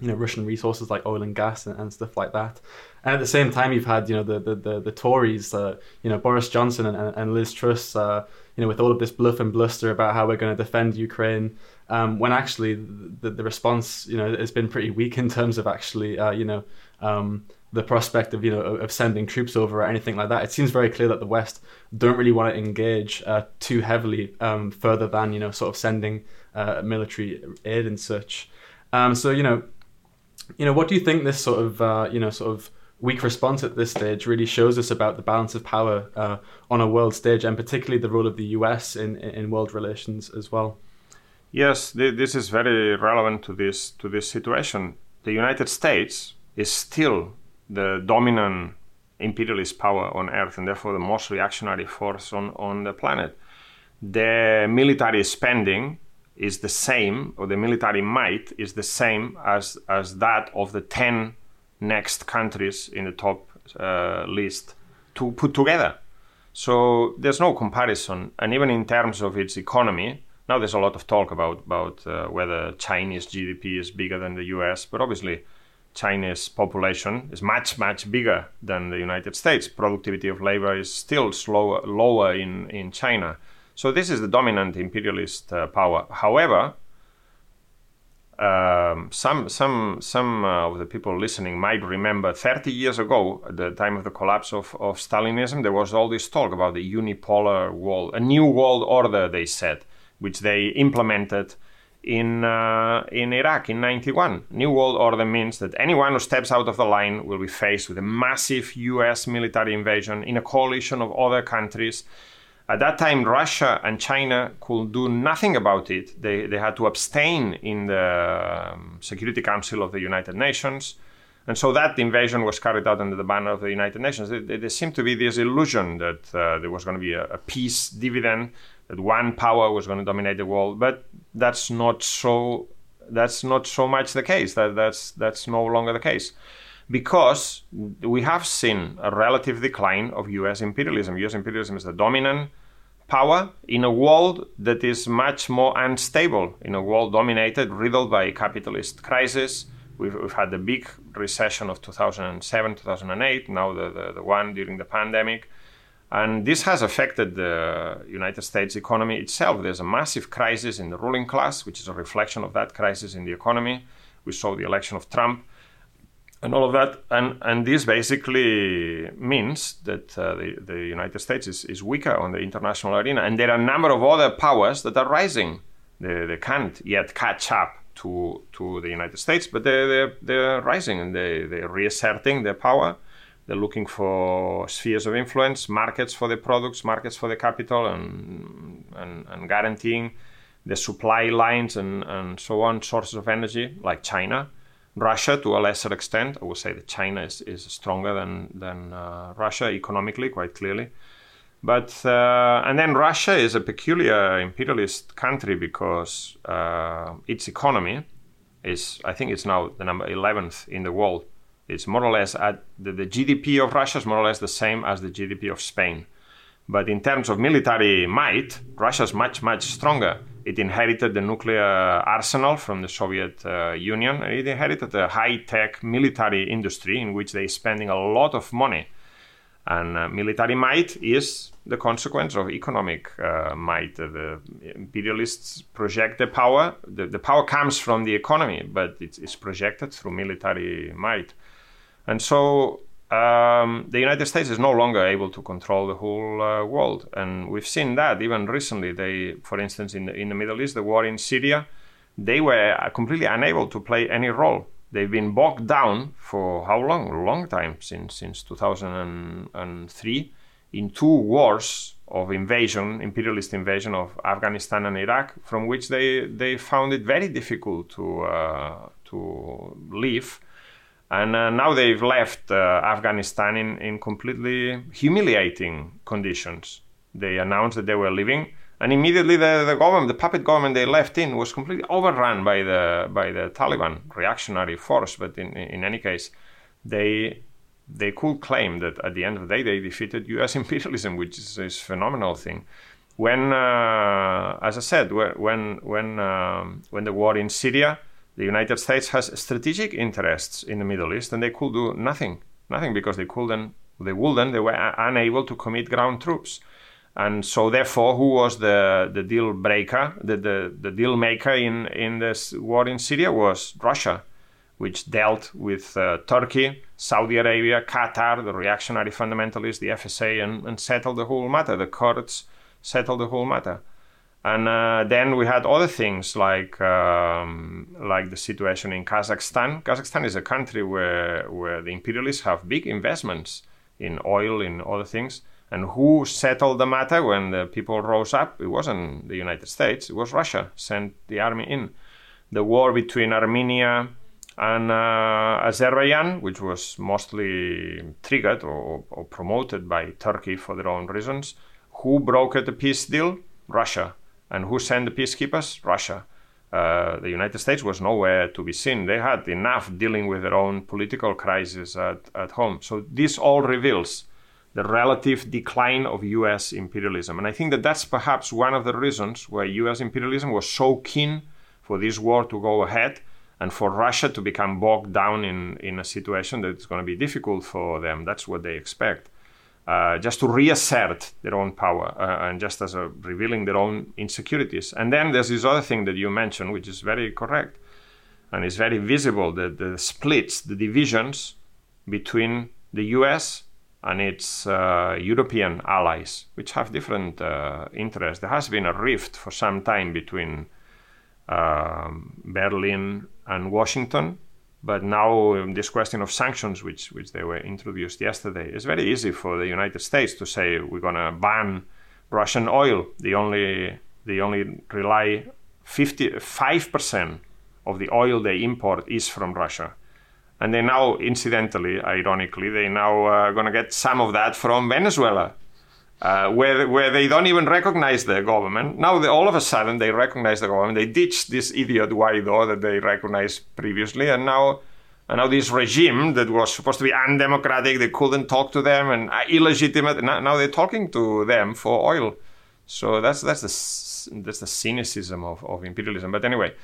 you know Russian resources like oil and gas and, and, stuff like that. And at the same time, you've had you know the the the, the Tories, uh, you know Boris Johnson and, and Liz Truss, uh, you know with all of this bluff and bluster about how we're going to defend Ukraine, um, when actually the, the response you know has been pretty weak in terms of actually uh, you know. Um, the prospect of you know of sending troops over or anything like that. It seems very clear that the West don't really want to engage uh, too heavily um, further than you know sort of sending uh, military aid and such. Um, so you know you know, what do you think this sort of, uh, you know, sort of weak response at this stage really shows us about the balance of power uh, on a world stage, and particularly the role of the U.S. in in world relations as well? Yes, th- this is very relevant to this to this situation. The United States is still the dominant imperialist power on Earth, and therefore the most reactionary force on on the planet. The military spending is the same, or the military might is the same as as that of the ten next countries in the top uh, list to put together. So there's no comparison, and even in terms of its economy, now there's a lot of talk about about uh, whether Chinese GDP is bigger than the U.S., but obviously. Chinese population is much much bigger than the United States. Productivity of labor is still slower, lower in in China. So this is the dominant imperialist uh, power. However, um, some some some uh, of the people listening might remember 30 years ago, at the time of the collapse of, of Stalinism, there was all this talk about the unipolar world, a new world order, they said, which they implemented in uh, in Iraq in 91. New world order means that anyone who steps out of the line will be faced with a massive U.S. military invasion in a coalition of other countries at that time, Russia and China could do nothing about it. They, they had to abstain in the um, Security Council of the United Nations. And so that invasion was carried out under the banner of the United Nations. There, seemed to be this illusion that uh, there was going to be a, a, peace dividend, that one power was going to dominate the world. But that's not so. That's not so much the case. That, that's that's no longer the case, because we have seen a relative decline of U.S. imperialism. U.S. imperialism is the dominant power in a world that is much more unstable, in a world dominated, riddled by capitalist crisis. We've, we've had the big recession of 2007, 2008, now the, the, the one during the pandemic. And this has affected the United States economy itself. There's a massive crisis in the ruling class, which is a reflection of that crisis in the economy. We saw the election of Trump and all of that. And, and this basically means that uh, the, the United States is, is weaker on the international arena. And there are a number of other powers that are rising. They, they can't yet catch up to, to the United States, but they're, they're, they're rising and they, they're reasserting their power. They're looking for spheres of influence, markets for the products, markets for the capital, and, and, and guaranteeing the supply lines and, and so on, sources of energy, like China Russia to a lesser extent. I would say that China is, is stronger than than uh, Russia economically, quite clearly. But uh, and then Russia is a peculiar imperialist country because uh, its economy is, I think, it's now the number eleventh in the world. It's more or less at the, the GDP of Russia is more or less the same as the GDP of Spain. But in terms of military might, Russia's much, much stronger. It inherited the nuclear arsenal from the Soviet uh, Union. It inherited a high tech military industry in which they're spending a lot of money. And uh, military might is the consequence of economic uh, might. the imperialists project the power. The, the, power comes from the economy, but it's, it's projected through military might. And so um, the United States is no longer able to control the whole uh, world, and we've seen that even recently. They, for instance, in the in the Middle East, the war in Syria, they were completely unable to play any role. They've been bogged down for how long? A long time since since 2003 in two wars of invasion, imperialist invasion of Afghanistan and Iraq, from which they they found it very difficult to uh, to leave and uh, now they've left uh, Afghanistan in, in completely humiliating conditions. They announced that they were leaving, and immediately the, the government, the puppet government they left in, was completely overrun by the by the Taliban reactionary force. But in in any case, they they could claim that at the end of the day they defeated U.S. *laughs* imperialism, which is a phenomenal thing. When, uh, as I said, when when um, when the war in Syria the United States has strategic interests in the Middle East, and they could do nothing, nothing because they couldn't, they wouldn't, they were unable to commit ground troops. And so, therefore, who was the, the deal breaker, the, the, the deal maker in, in this war in Syria was Russia, which dealt with uh, Turkey, Saudi Arabia, Qatar, the reactionary fundamentalists, the FSA, and, and settled the whole matter. The Kurds settled the whole matter. And uh, then we had other things like um, like the situation in Kazakhstan. Kazakhstan is a country where where the imperialists have big investments in oil, in other things. And who settled the matter when the people rose up? It wasn't the United States. It was Russia sent the army in. The war between Armenia and uh, Azerbaijan, which was mostly triggered or, or promoted by Turkey for their own reasons. Who brokered the peace deal? Russia and who sent the peacekeepers? Russia. Uh, the United States was nowhere to be seen. They had enough dealing with their own political crisis at, at home. So this all reveals the relative decline of US imperialism. And I think that that's perhaps one of the reasons why US imperialism was so keen for this war to go ahead and for Russia to become bogged down in, in a situation that's going to be difficult for them. That's what they expect uh, just to reassert their own power uh, and just as a revealing their own insecurities. And then there's this other thing that you mentioned, which is very correct and is very visible the, the splits, the divisions between the US and its uh, European allies, which have different uh, interests. There has been a rift for some time between um, Berlin and Washington but now um, this question of sanctions, which which they were introduced yesterday, is very easy for the United States to say we're going to ban Russian oil. The only they only rely 55 percent of the oil they import is from Russia. And they now, incidentally, ironically, they now uh, going to get some of that from Venezuela, uh, where where they don't even recognize the government. Now, they, all of a sudden, they recognize the government. They ditched this idiot Guaido that they recognized previously, and now. And now this regime that was supposed to be undemocratic, they couldn't talk to them and uh, illegitimate. Now, now they're talking to them for oil. So that's that's the that's the cynicism of, of imperialism. But anyway,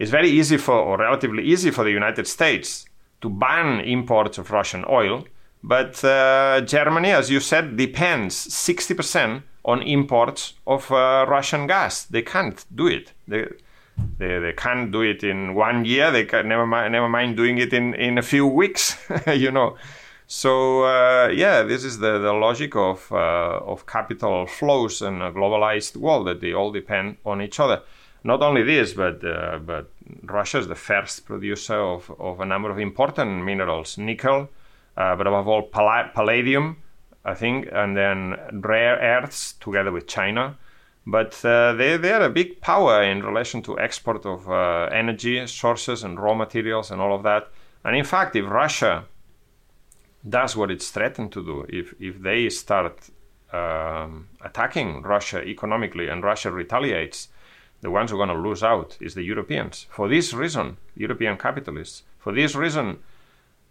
it's very easy for or relatively easy for the United States to ban imports of Russian oil but uh, Germany, as you said, depends 60% on imports of uh, Russian gas. They can't do it. They, they, they can't do it in one year. They can never mind, never mind doing it in, in a few weeks, *laughs* you know. So uh, yeah, this is the, the logic of uh, of capital flows in a globalized world that they all depend on each other. Not only this, but uh, but Russia is the first producer of, of a number of important minerals, nickel, uh, but above all pall- palladium, I think, and then rare earths together with China. But uh, they, they are a big power in relation to export of uh, energy sources and raw materials and all of that. And in fact, if Russia does what it's threatened to do, if, if they start um, attacking Russia economically and Russia retaliates, the ones who are going to lose out is the Europeans. For this reason, European capitalists. For this reason,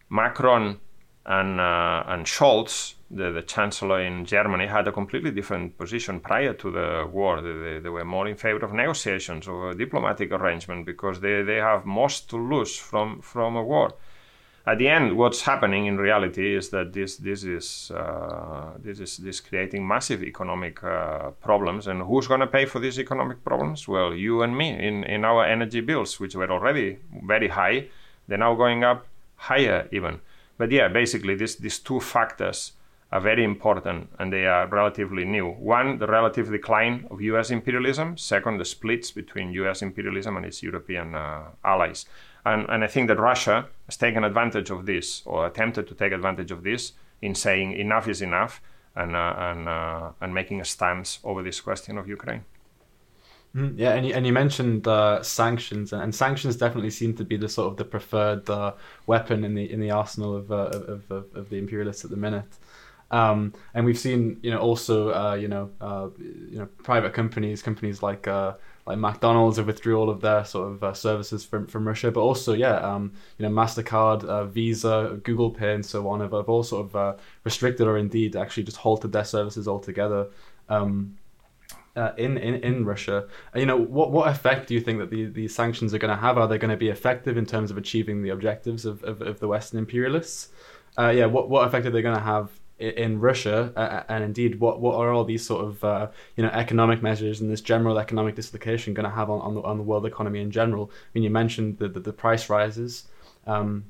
Macron and uh, and Scholz, the, the chancellor in Germany, had a completely different position prior to the war. They, they were more in favor of negotiations or a diplomatic arrangement because they, they have most to lose from from a war. At the end, what's happening in reality is that this this is uh, this is this creating massive economic uh, problems, and who's going to pay for these economic problems? Well, you and me in in our energy bills, which were already very high, they're now going up higher even. But yeah, basically, this, these two factors are very important and they are relatively new. One, the relative decline of US imperialism. Second, the splits between US imperialism and its European uh, allies. And, and I think that Russia has taken advantage of this or attempted to take advantage of this in saying enough is enough and, uh, and, uh, and making a stance over this question of Ukraine. Mm, yeah, and you, and you mentioned uh, sanctions, and, sanctions definitely seem to be the sort of the preferred uh, weapon in the in the arsenal of, uh, of, of, of the imperialists at the minute. Um, and we've seen, you know, also, uh, you know, uh, you know, private companies, companies like uh, like McDonald's have withdrew all of their sort of services from, from Russia, but also, yeah, um, you know, Mastercard, Visa, Google Pay, and so on have, have all sort of restricted or indeed actually just halted their services altogether. Um, uh, in, in in Russia. Uh, you know, what what effect do you think that the, these sanctions are going to have? Are they going to be effective in terms of achieving the objectives of, of, of the Western imperialists? Uh, yeah, what what effect are they going to have in, in Russia? Uh, uh, and indeed, what what are all these sort of uh, you know economic measures and this general economic dislocation going to have on, on the on the world economy in general? I mean, you mentioned the the, the price rises. Um,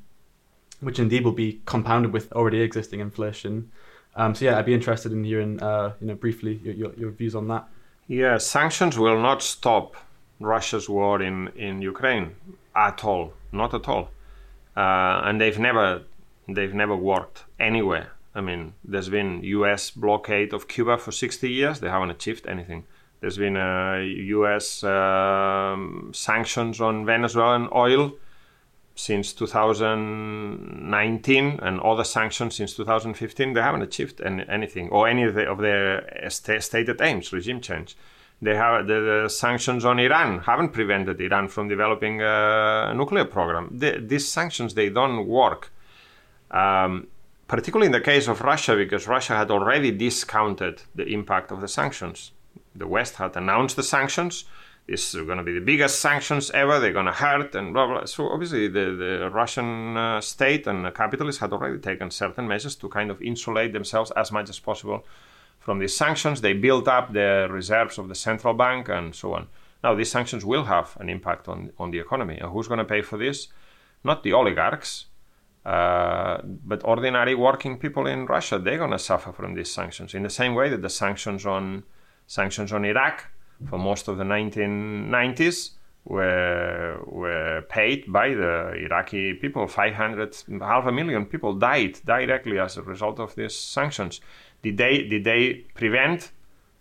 which indeed will be compounded with already existing inflation. Um, so yeah, I'd be interested in hearing, uh, you know, briefly your, your, your, views on that. Yeah, sanctions will not stop Russia's war in, in Ukraine at all, not at all. Uh, and they've never they've never worked anywhere. I mean, there's been U.S. blockade of Cuba for 60 years. They haven't achieved anything. There's been uh, U.S. Um, sanctions on Venezuelan oil since 2019 and other sanctions since 2015, they haven't achieved any, anything or any of, the, of their st- stated aims, regime change. They have the, the, sanctions on Iran haven't prevented Iran from developing a nuclear program. The, these sanctions they don't work. Um, particularly in the case of Russia, because Russia had already discounted the impact of the sanctions. The West had announced the sanctions is going to be the biggest sanctions ever. They're going to hurt and blah blah. So obviously, the the Russian uh, state and the capitalists had already taken certain measures to kind of insulate themselves as much as possible from these sanctions. They built up the reserves of the central bank and so on. Now these sanctions will have an impact on on the economy. And who's going to pay for this? Not the oligarchs. Uh, but ordinary working people in Russia, they're going to suffer from these sanctions in the same way that the sanctions on sanctions on Iraq for most of the 1990s were were paid by the Iraqi people. 500, half a million people died directly as a result of these sanctions. Did they did they prevent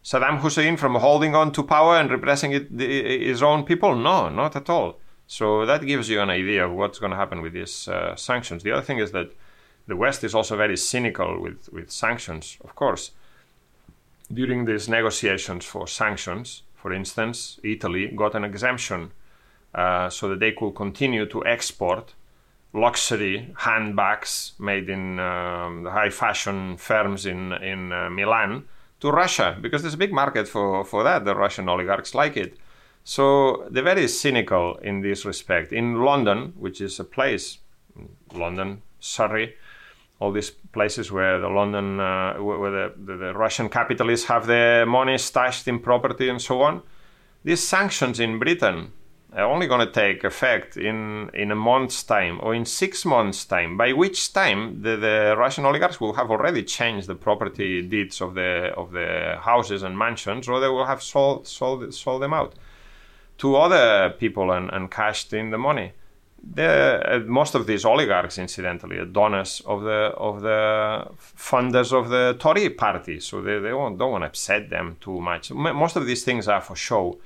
Saddam Hussein from holding on to power and repressing it, the, his own people? No, not at all. So that gives you an idea of what's going to happen with these uh, sanctions. The other thing is that the West is also very cynical with, with sanctions. Of course, during these negotiations for sanctions, for instance, Italy got an exemption uh, so that they could continue to export luxury handbags made in um, high fashion firms in, in uh, Milan to Russia because there's a big market for, for that. The Russian oligarchs like it. So they're very cynical in this respect. In London, which is a place, London, Surrey, all these places where the London, uh, where the, the, the, Russian capitalists have their money stashed in property and so on. These sanctions in Britain are only going to take effect in, in a month's time or in six months' time, by which time the, the Russian oligarchs will have already changed the property deeds of the, of the houses and mansions, or they will have sold, sold, sold them out to other people and, and cashed in the money the, uh, most of these oligarchs, incidentally, are donors of the of the funders of the Tory party, so they, they don't, want to upset them too much. most of these things are for show,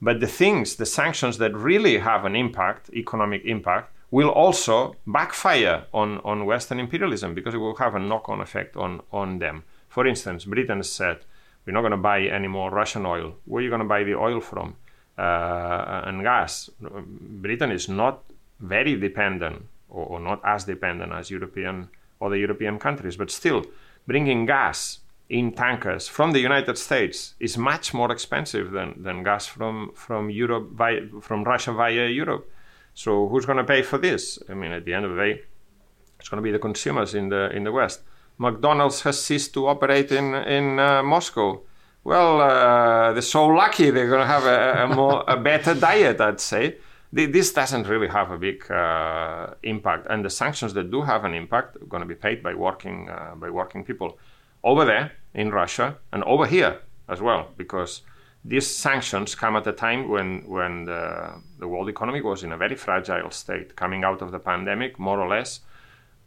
but the things, the sanctions that really have an impact, economic impact, will also backfire on, on Western imperialism because it will have a knock-on effect on, on them. For instance, Britain said, we're not going to buy any more Russian oil. Where are you going to buy the oil from? Uh, and gas. Britain is not very dependent or, or not as dependent as European other European countries. But still, bringing gas in tankers from the United States is much more expensive than, than gas from from Europe via, from Russia via Europe. So who's going to pay for this? I mean, at the end of the day, it's going to be the consumers in the in the West. McDonald's has ceased to operate in in uh, Moscow. Well, uh, they're so lucky they're going to have a, a more a better diet, I'd say. This doesn't really have a big uh, impact, and the sanctions that do have an impact are going to be paid by working uh, by working people over there in Russia and over here as well, because these sanctions come at a time when when the, the world economy was in a very fragile state, coming out of the pandemic, more or less,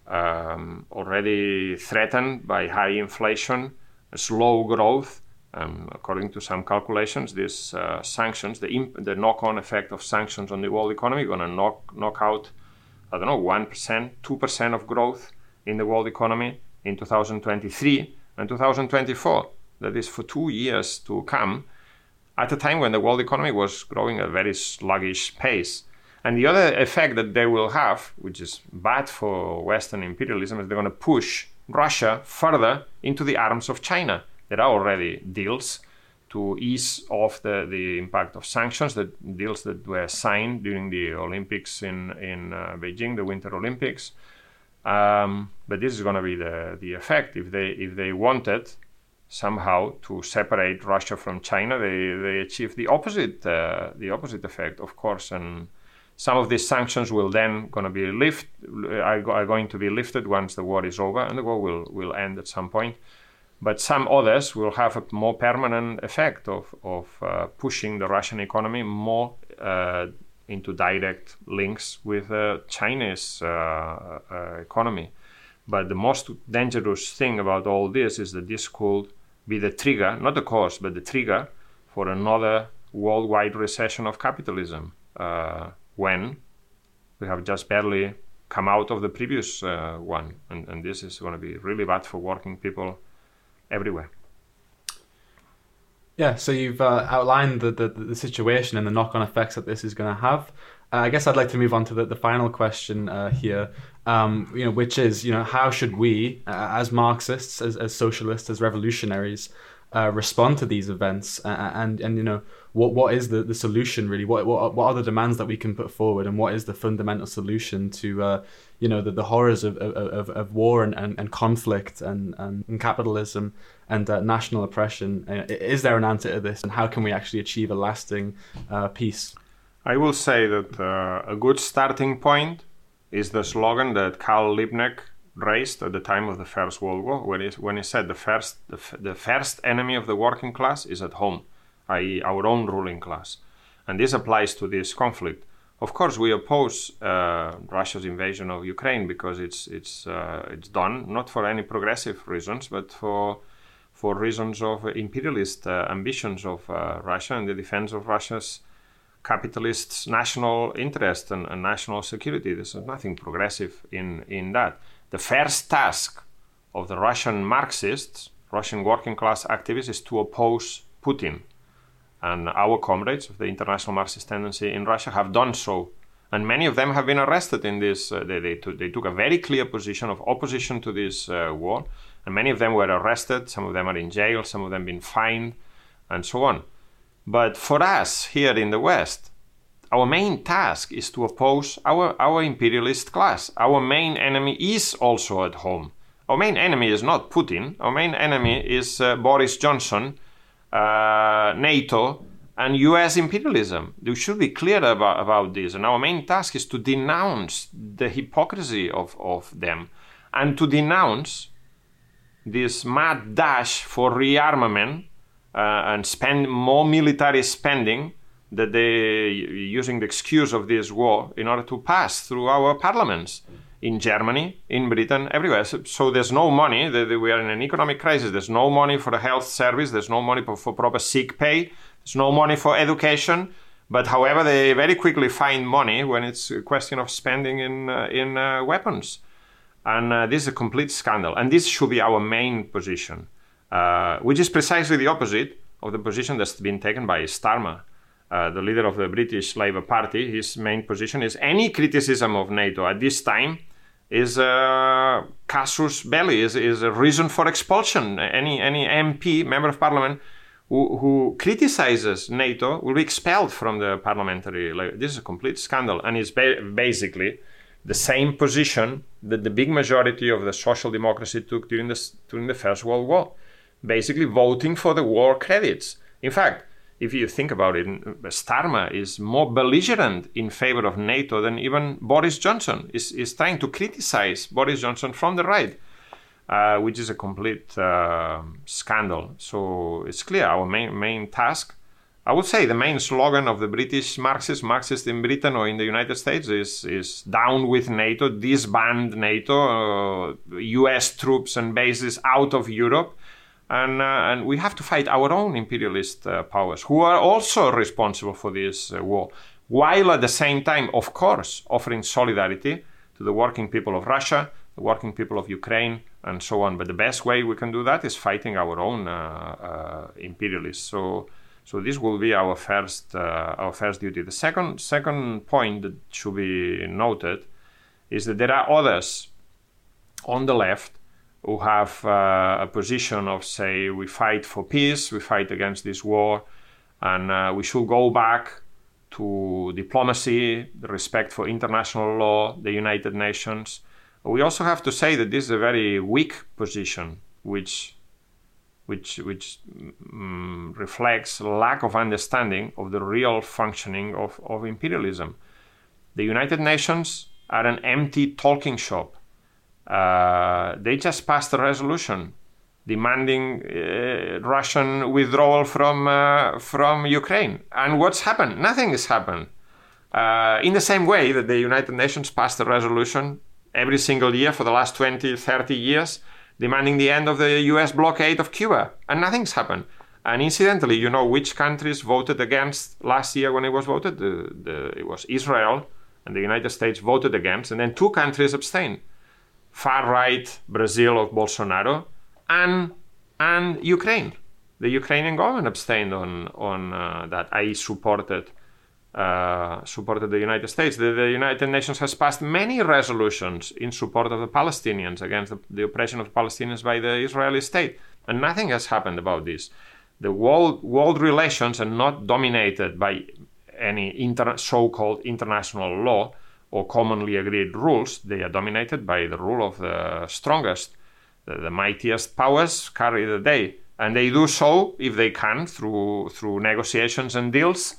um, already threatened by high inflation, slow growth. Um, according to some calculations, these uh, sanctions, the, imp- the knock-on effect of sanctions on the world economy, going to knock knock out, I don't know, one percent, two percent of growth in the world economy in 2023 and 2024. That is for two years to come, at a time when the world economy was growing at a very sluggish pace. And the other effect that they will have, which is bad for Western imperialism, is they're going to push Russia further into the arms of China. There are already deals to ease off the, the impact of sanctions, the deals that were signed during the Olympics in, in uh, Beijing, the Winter Olympics. Um, but this is going to be the, the effect. If they, if they wanted somehow to separate Russia from China, they, they achieve the opposite, uh, the opposite effect, of course. And some of these sanctions will then going to be lift, are, are going to be lifted once the war is over, and the war will, will end at some point. But some others will have a more permanent effect of, of uh, pushing the Russian economy more uh, into direct links with the Chinese uh, uh, economy. But the most dangerous thing about all this is that this could be the trigger, not the cause, but the trigger for another worldwide recession of capitalism uh, when we have just barely come out of the previous uh, one. And, and, this is going to be really bad for working people everywhere. Yeah, so you've uh, outlined the, the, the, situation and the knock on effects that this is going to have. Uh, I guess I'd like to move on to the, the final question uh, here, um, you know, which is, you know, how should we, uh, as Marxists, as, as socialists, as revolutionaries, uh, respond to these events, and and you know, what what is the, the solution really? What, what what are the demands that we can put forward, and what is the fundamental solution to uh, you know the, the horrors of, of, of war and, and, and conflict and, and, and capitalism and uh, national oppression. Uh, is there an answer to this, and how can we actually achieve a lasting uh, peace? I will say that a good starting point is the slogan that Karl Liebknecht raised at the time of the First World War, when he, when he said the first, the, f- the first enemy of the working class is at home, i.e., our own ruling class. And this applies to this conflict. Of course, we oppose uh, Russia's invasion of Ukraine because it's it's uh, it's done not for any progressive reasons, but for for reasons of imperialist uh, ambitions of uh, Russia and the defense of Russia's capitalist national interest and, and, national security. There's nothing progressive in, in that. The first task of the Russian Marxists, Russian working class activists, is to oppose Putin. And our comrades of the international Marxist tendency in Russia have done so. And many of them have been arrested in this. Uh, they, they, they, took a very clear position of opposition to this uh, war and many of them were arrested, some of them are in jail, some of them been fined, and so on. But for us here in the West, our main task is to oppose our, our imperialist class. Our main enemy is also at home. Our main enemy is not Putin. Our main enemy is uh, Boris Johnson, uh, NATO, and US imperialism. We should be clear about, about this. And our main task is to denounce the hypocrisy of, of them and to denounce this mad dash for rearmament uh, and spend more military spending that they using the excuse of this war in order to pass through our parliaments in Germany, in Britain, everywhere. So, so there's no money. We are in an economic crisis. There's no money for the health service. There's no money for, for proper sick pay. There's no money for education. But however, they very quickly find money when it's a question of spending in uh, in uh, weapons. And uh, this is a complete scandal. And this should be our main position, uh, which is precisely the opposite of the position that's been taken by Starmer, uh, the leader of the British Labour Party. His main position is any criticism of NATO at this time is a casus belli, is, is a reason for expulsion. Any any MP, member of parliament, who, who criticizes NATO will be expelled from the parliamentary. This is a complete scandal, and it's ba- basically the same position that the big majority of the social democracy took during the during the First World War, basically voting for the war credits. In fact, if you think about it, Starmer is more belligerent in favor of NATO than even Boris Johnson is, is trying to criticize Boris Johnson from the right, uh, which is a complete uh, scandal. So it's clear our main, main task. I would say the main slogan of the British Marxists, Marxists in Britain or in the United States, is, is down with NATO, disband NATO, uh, US troops and bases out of Europe and, uh, and we have to fight our own imperialist uh, powers who are also responsible for this uh, war, while at the same time, of course, offering solidarity to the working people of Russia, the working people of Ukraine, and so on. But the best way we can do that is fighting our own uh, uh, imperialists. So, so this will be our first uh, our first duty. The second second point that should be noted is that there are others on the left who have uh, a position of say we fight for peace, we fight against this war, and uh, we should go back to diplomacy, the respect for international law, the United Nations. We also have to say that this is a very weak position, which which which mm, reflects lack of understanding of the real functioning of, of imperialism. The United Nations are an empty talking shop uh, they just passed a resolution demanding uh, Russian withdrawal from uh, from Ukraine. And what's happened? Nothing has happened. Uh, in the same way that the United Nations passed a resolution every single year for the last 20, 30 years demanding the end of the US blockade of Cuba, and nothing's happened. And incidentally, you know which countries voted against last year when it was voted? The, the, it was Israel and the United States voted against, and then two countries abstained far right Brazil of Bolsonaro, and and Ukraine. The Ukrainian government abstained on on uh, that. I supported uh, supported the United States. The, the, United Nations has passed many resolutions in support of the Palestinians against the, the, oppression of Palestinians by the Israeli state, and nothing has happened about this. The world world relations are not dominated by any inter- so-called international law or commonly agreed rules, they are dominated by the rule of the strongest. The, the mightiest powers carry the day, and they do so if they can through through negotiations and deals.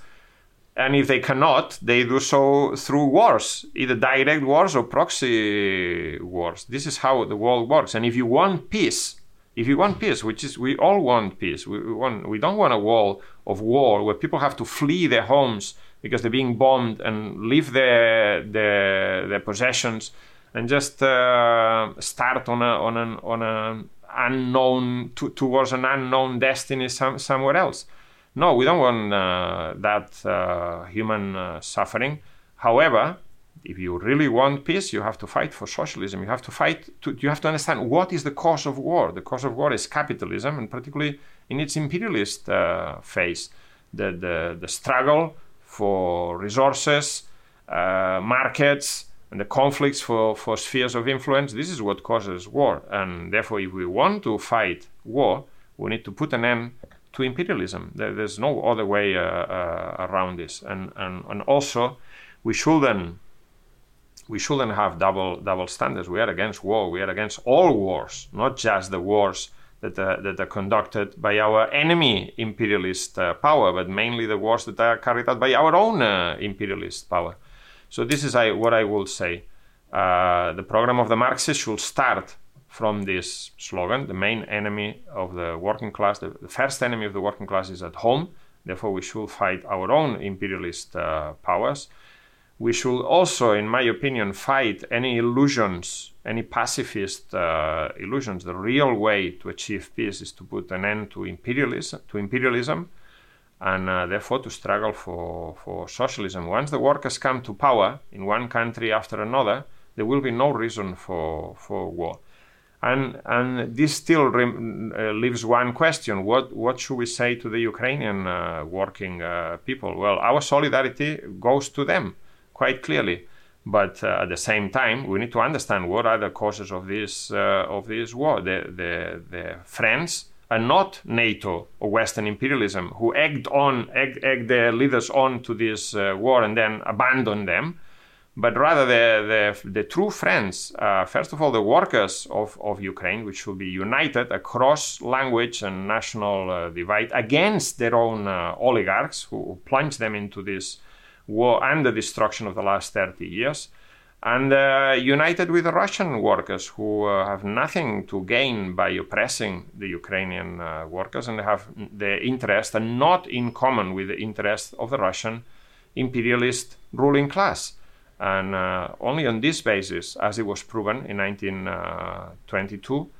And if they cannot, they do so through wars, either direct wars or proxy wars. This is how the world works. And if you want peace, if you want peace, which is we all want peace, we, we want we don't want a wall of war where people have to flee their homes because they're being bombed and leave their their, their possessions and just uh, start on a on an on an unknown to, towards an unknown destiny some, somewhere else. No, we don't want uh, that uh, human uh, suffering. However, if you really want peace, you have to fight for socialism. You have to fight. To, you have to understand what is the cause of war. The cause of war is capitalism, and particularly in its imperialist uh, phase, the, the the struggle for resources, uh, markets, and the conflicts for, for spheres of influence. This is what causes war. And therefore, if we want to fight war, we need to put an end to imperialism. There's no other way uh, uh, around this. And, and, and also, we shouldn't we shouldn't have double double standards. We are against war. We are against all wars, not just the wars that, uh, that are conducted by our enemy imperialist uh, power, but mainly the wars that are carried out by our own uh, imperialist power. So this is I, what I will say. Uh, the program of the Marxists should start from this slogan: the main enemy of the working class, the, the first enemy of the working class is at home. Therefore, we should fight our own imperialist uh, powers we should also, in my opinion, fight any illusions, any pacifist uh, illusions. The real way to achieve peace is to put an end to imperialism, to imperialism, and uh, therefore to struggle for, for socialism. Once the workers come to power in one country after another, there will be no reason for, for war. And, and this still rem, uh, leaves one question what, what should we say to the Ukrainian uh, working uh, people? Well, our solidarity goes to them quite clearly. But uh, at the same time, we need to understand what are the causes of this uh, of this war. The the the friends and not NATO or Western imperialism who egged on egged, egged the leaders on to this uh, war and then abandoned them but rather the, the, the true friends, first of all, the workers of, of Ukraine, which should be united across language and national uh, divide against their own uh, oligarchs who plunged them into this war and the destruction of the last 30 years, and uh, united with the Russian workers who uh, have nothing to gain by oppressing the Ukrainian uh, workers and have the interest and not in common with the interest of the Russian imperialist ruling class. And uh, only on this basis, as it was proven in 1922,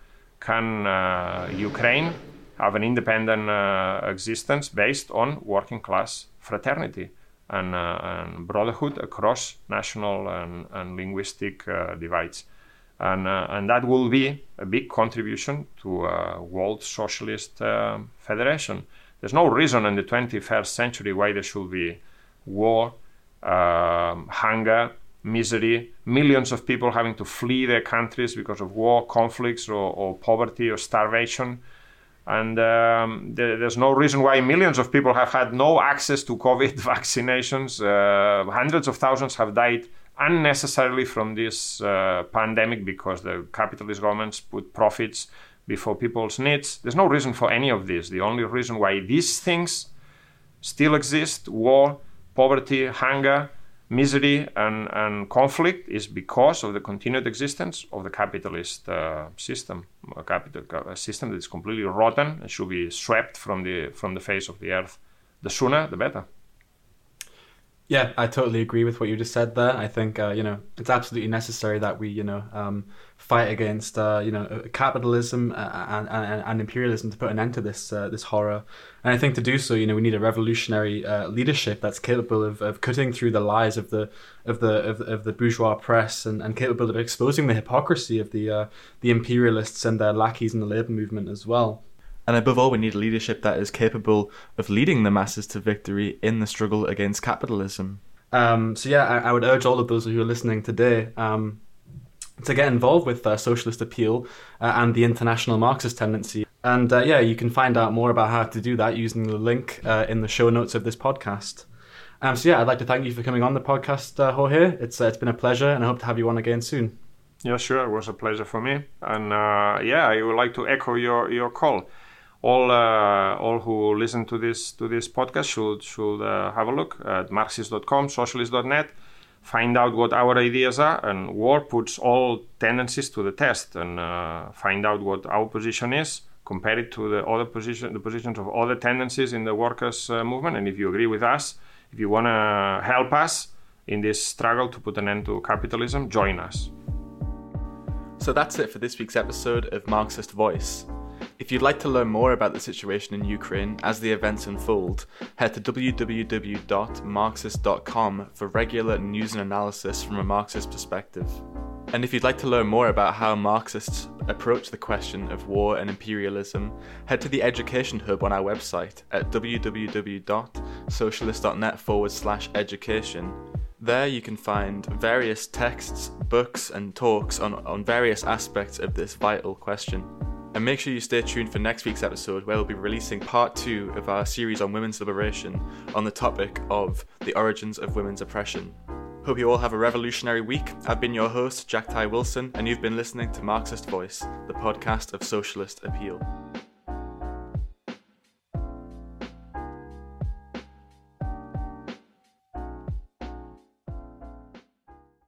can uh, Ukraine have an independent uh, existence based on working class fraternity and, uh, and brotherhood across national and, and linguistic uh, divides. And, uh, and that will be a big contribution to a world socialist federation. There's no reason in the 21st century why there should be war um, hunger, misery, millions of people having to flee their countries because of war, conflicts, or, or poverty or starvation. And um, there, there's no reason why millions of people have had no access to COVID *laughs* vaccinations. Uh, hundreds of thousands have died unnecessarily from this uh, pandemic because the capitalist governments put profits before people's needs. There's no reason for any of this. The only reason why these things still exist war, poverty, hunger, misery, and, and conflict is because of the continued existence of the capitalist uh, system, a capital a system that is completely rotten and should be swept from the from the face of the earth. The sooner, the better. Yeah, I totally agree with what you just said there. I think uh, you know it's absolutely necessary that we you know um, fight against uh, you know uh, capitalism uh, and, and, and, imperialism to put an end to this uh, this horror. And I think to do so, you know, we need a revolutionary uh, leadership that's capable of, of cutting through the lies of the of the of, of the bourgeois press and, and capable of exposing the hypocrisy of the the imperialists and their lackeys in the labor movement as well. And above all, we need a leadership that is capable of leading the masses to victory in the struggle against capitalism. Um, so, yeah, I, I, would urge all of those who are listening today um, to get involved with uh, Socialist Appeal uh, and the international Marxist tendency. And uh, yeah, you can find out more about how to do that using the link uh, in the show notes of this podcast. Um, so, yeah, I'd like to thank you for coming on the podcast, uh, Jorge. It's, uh, it's been a pleasure, and I hope to have you on again soon. Yeah, sure. It was a pleasure for me. And yeah, I would like to echo your, your call all all who listen to this to this podcast should should have a look at marxist.com, socialist.net, find out what our ideas are, and war puts all tendencies to the test, and uh, find out what our position is, compare it to the other position, the positions of other tendencies in the workers' uh, movement, and if you agree with us, if you want to help us in this struggle to put an end to capitalism, join us. So that's it for this week's episode of Marxist Voice. If you'd like to learn more about the situation in Ukraine as the events unfold, head to www.marxist.com for regular news and analysis from a Marxist perspective. And if you'd like to learn more about how Marxists approach the question of war and imperialism, head to the Education Hub on our website at www.socialist.net forward slash education. There you can find various texts, books, and talks on, on various aspects of this vital question. And make sure you stay tuned for next week's episode, where we'll be releasing part two of our series on women's liberation on the topic of the origins of women's oppression. Hope you all have a revolutionary week. I've been your host, Jack Ty Wilson, and you've been listening to Marxist Voice, the podcast of socialist appeal.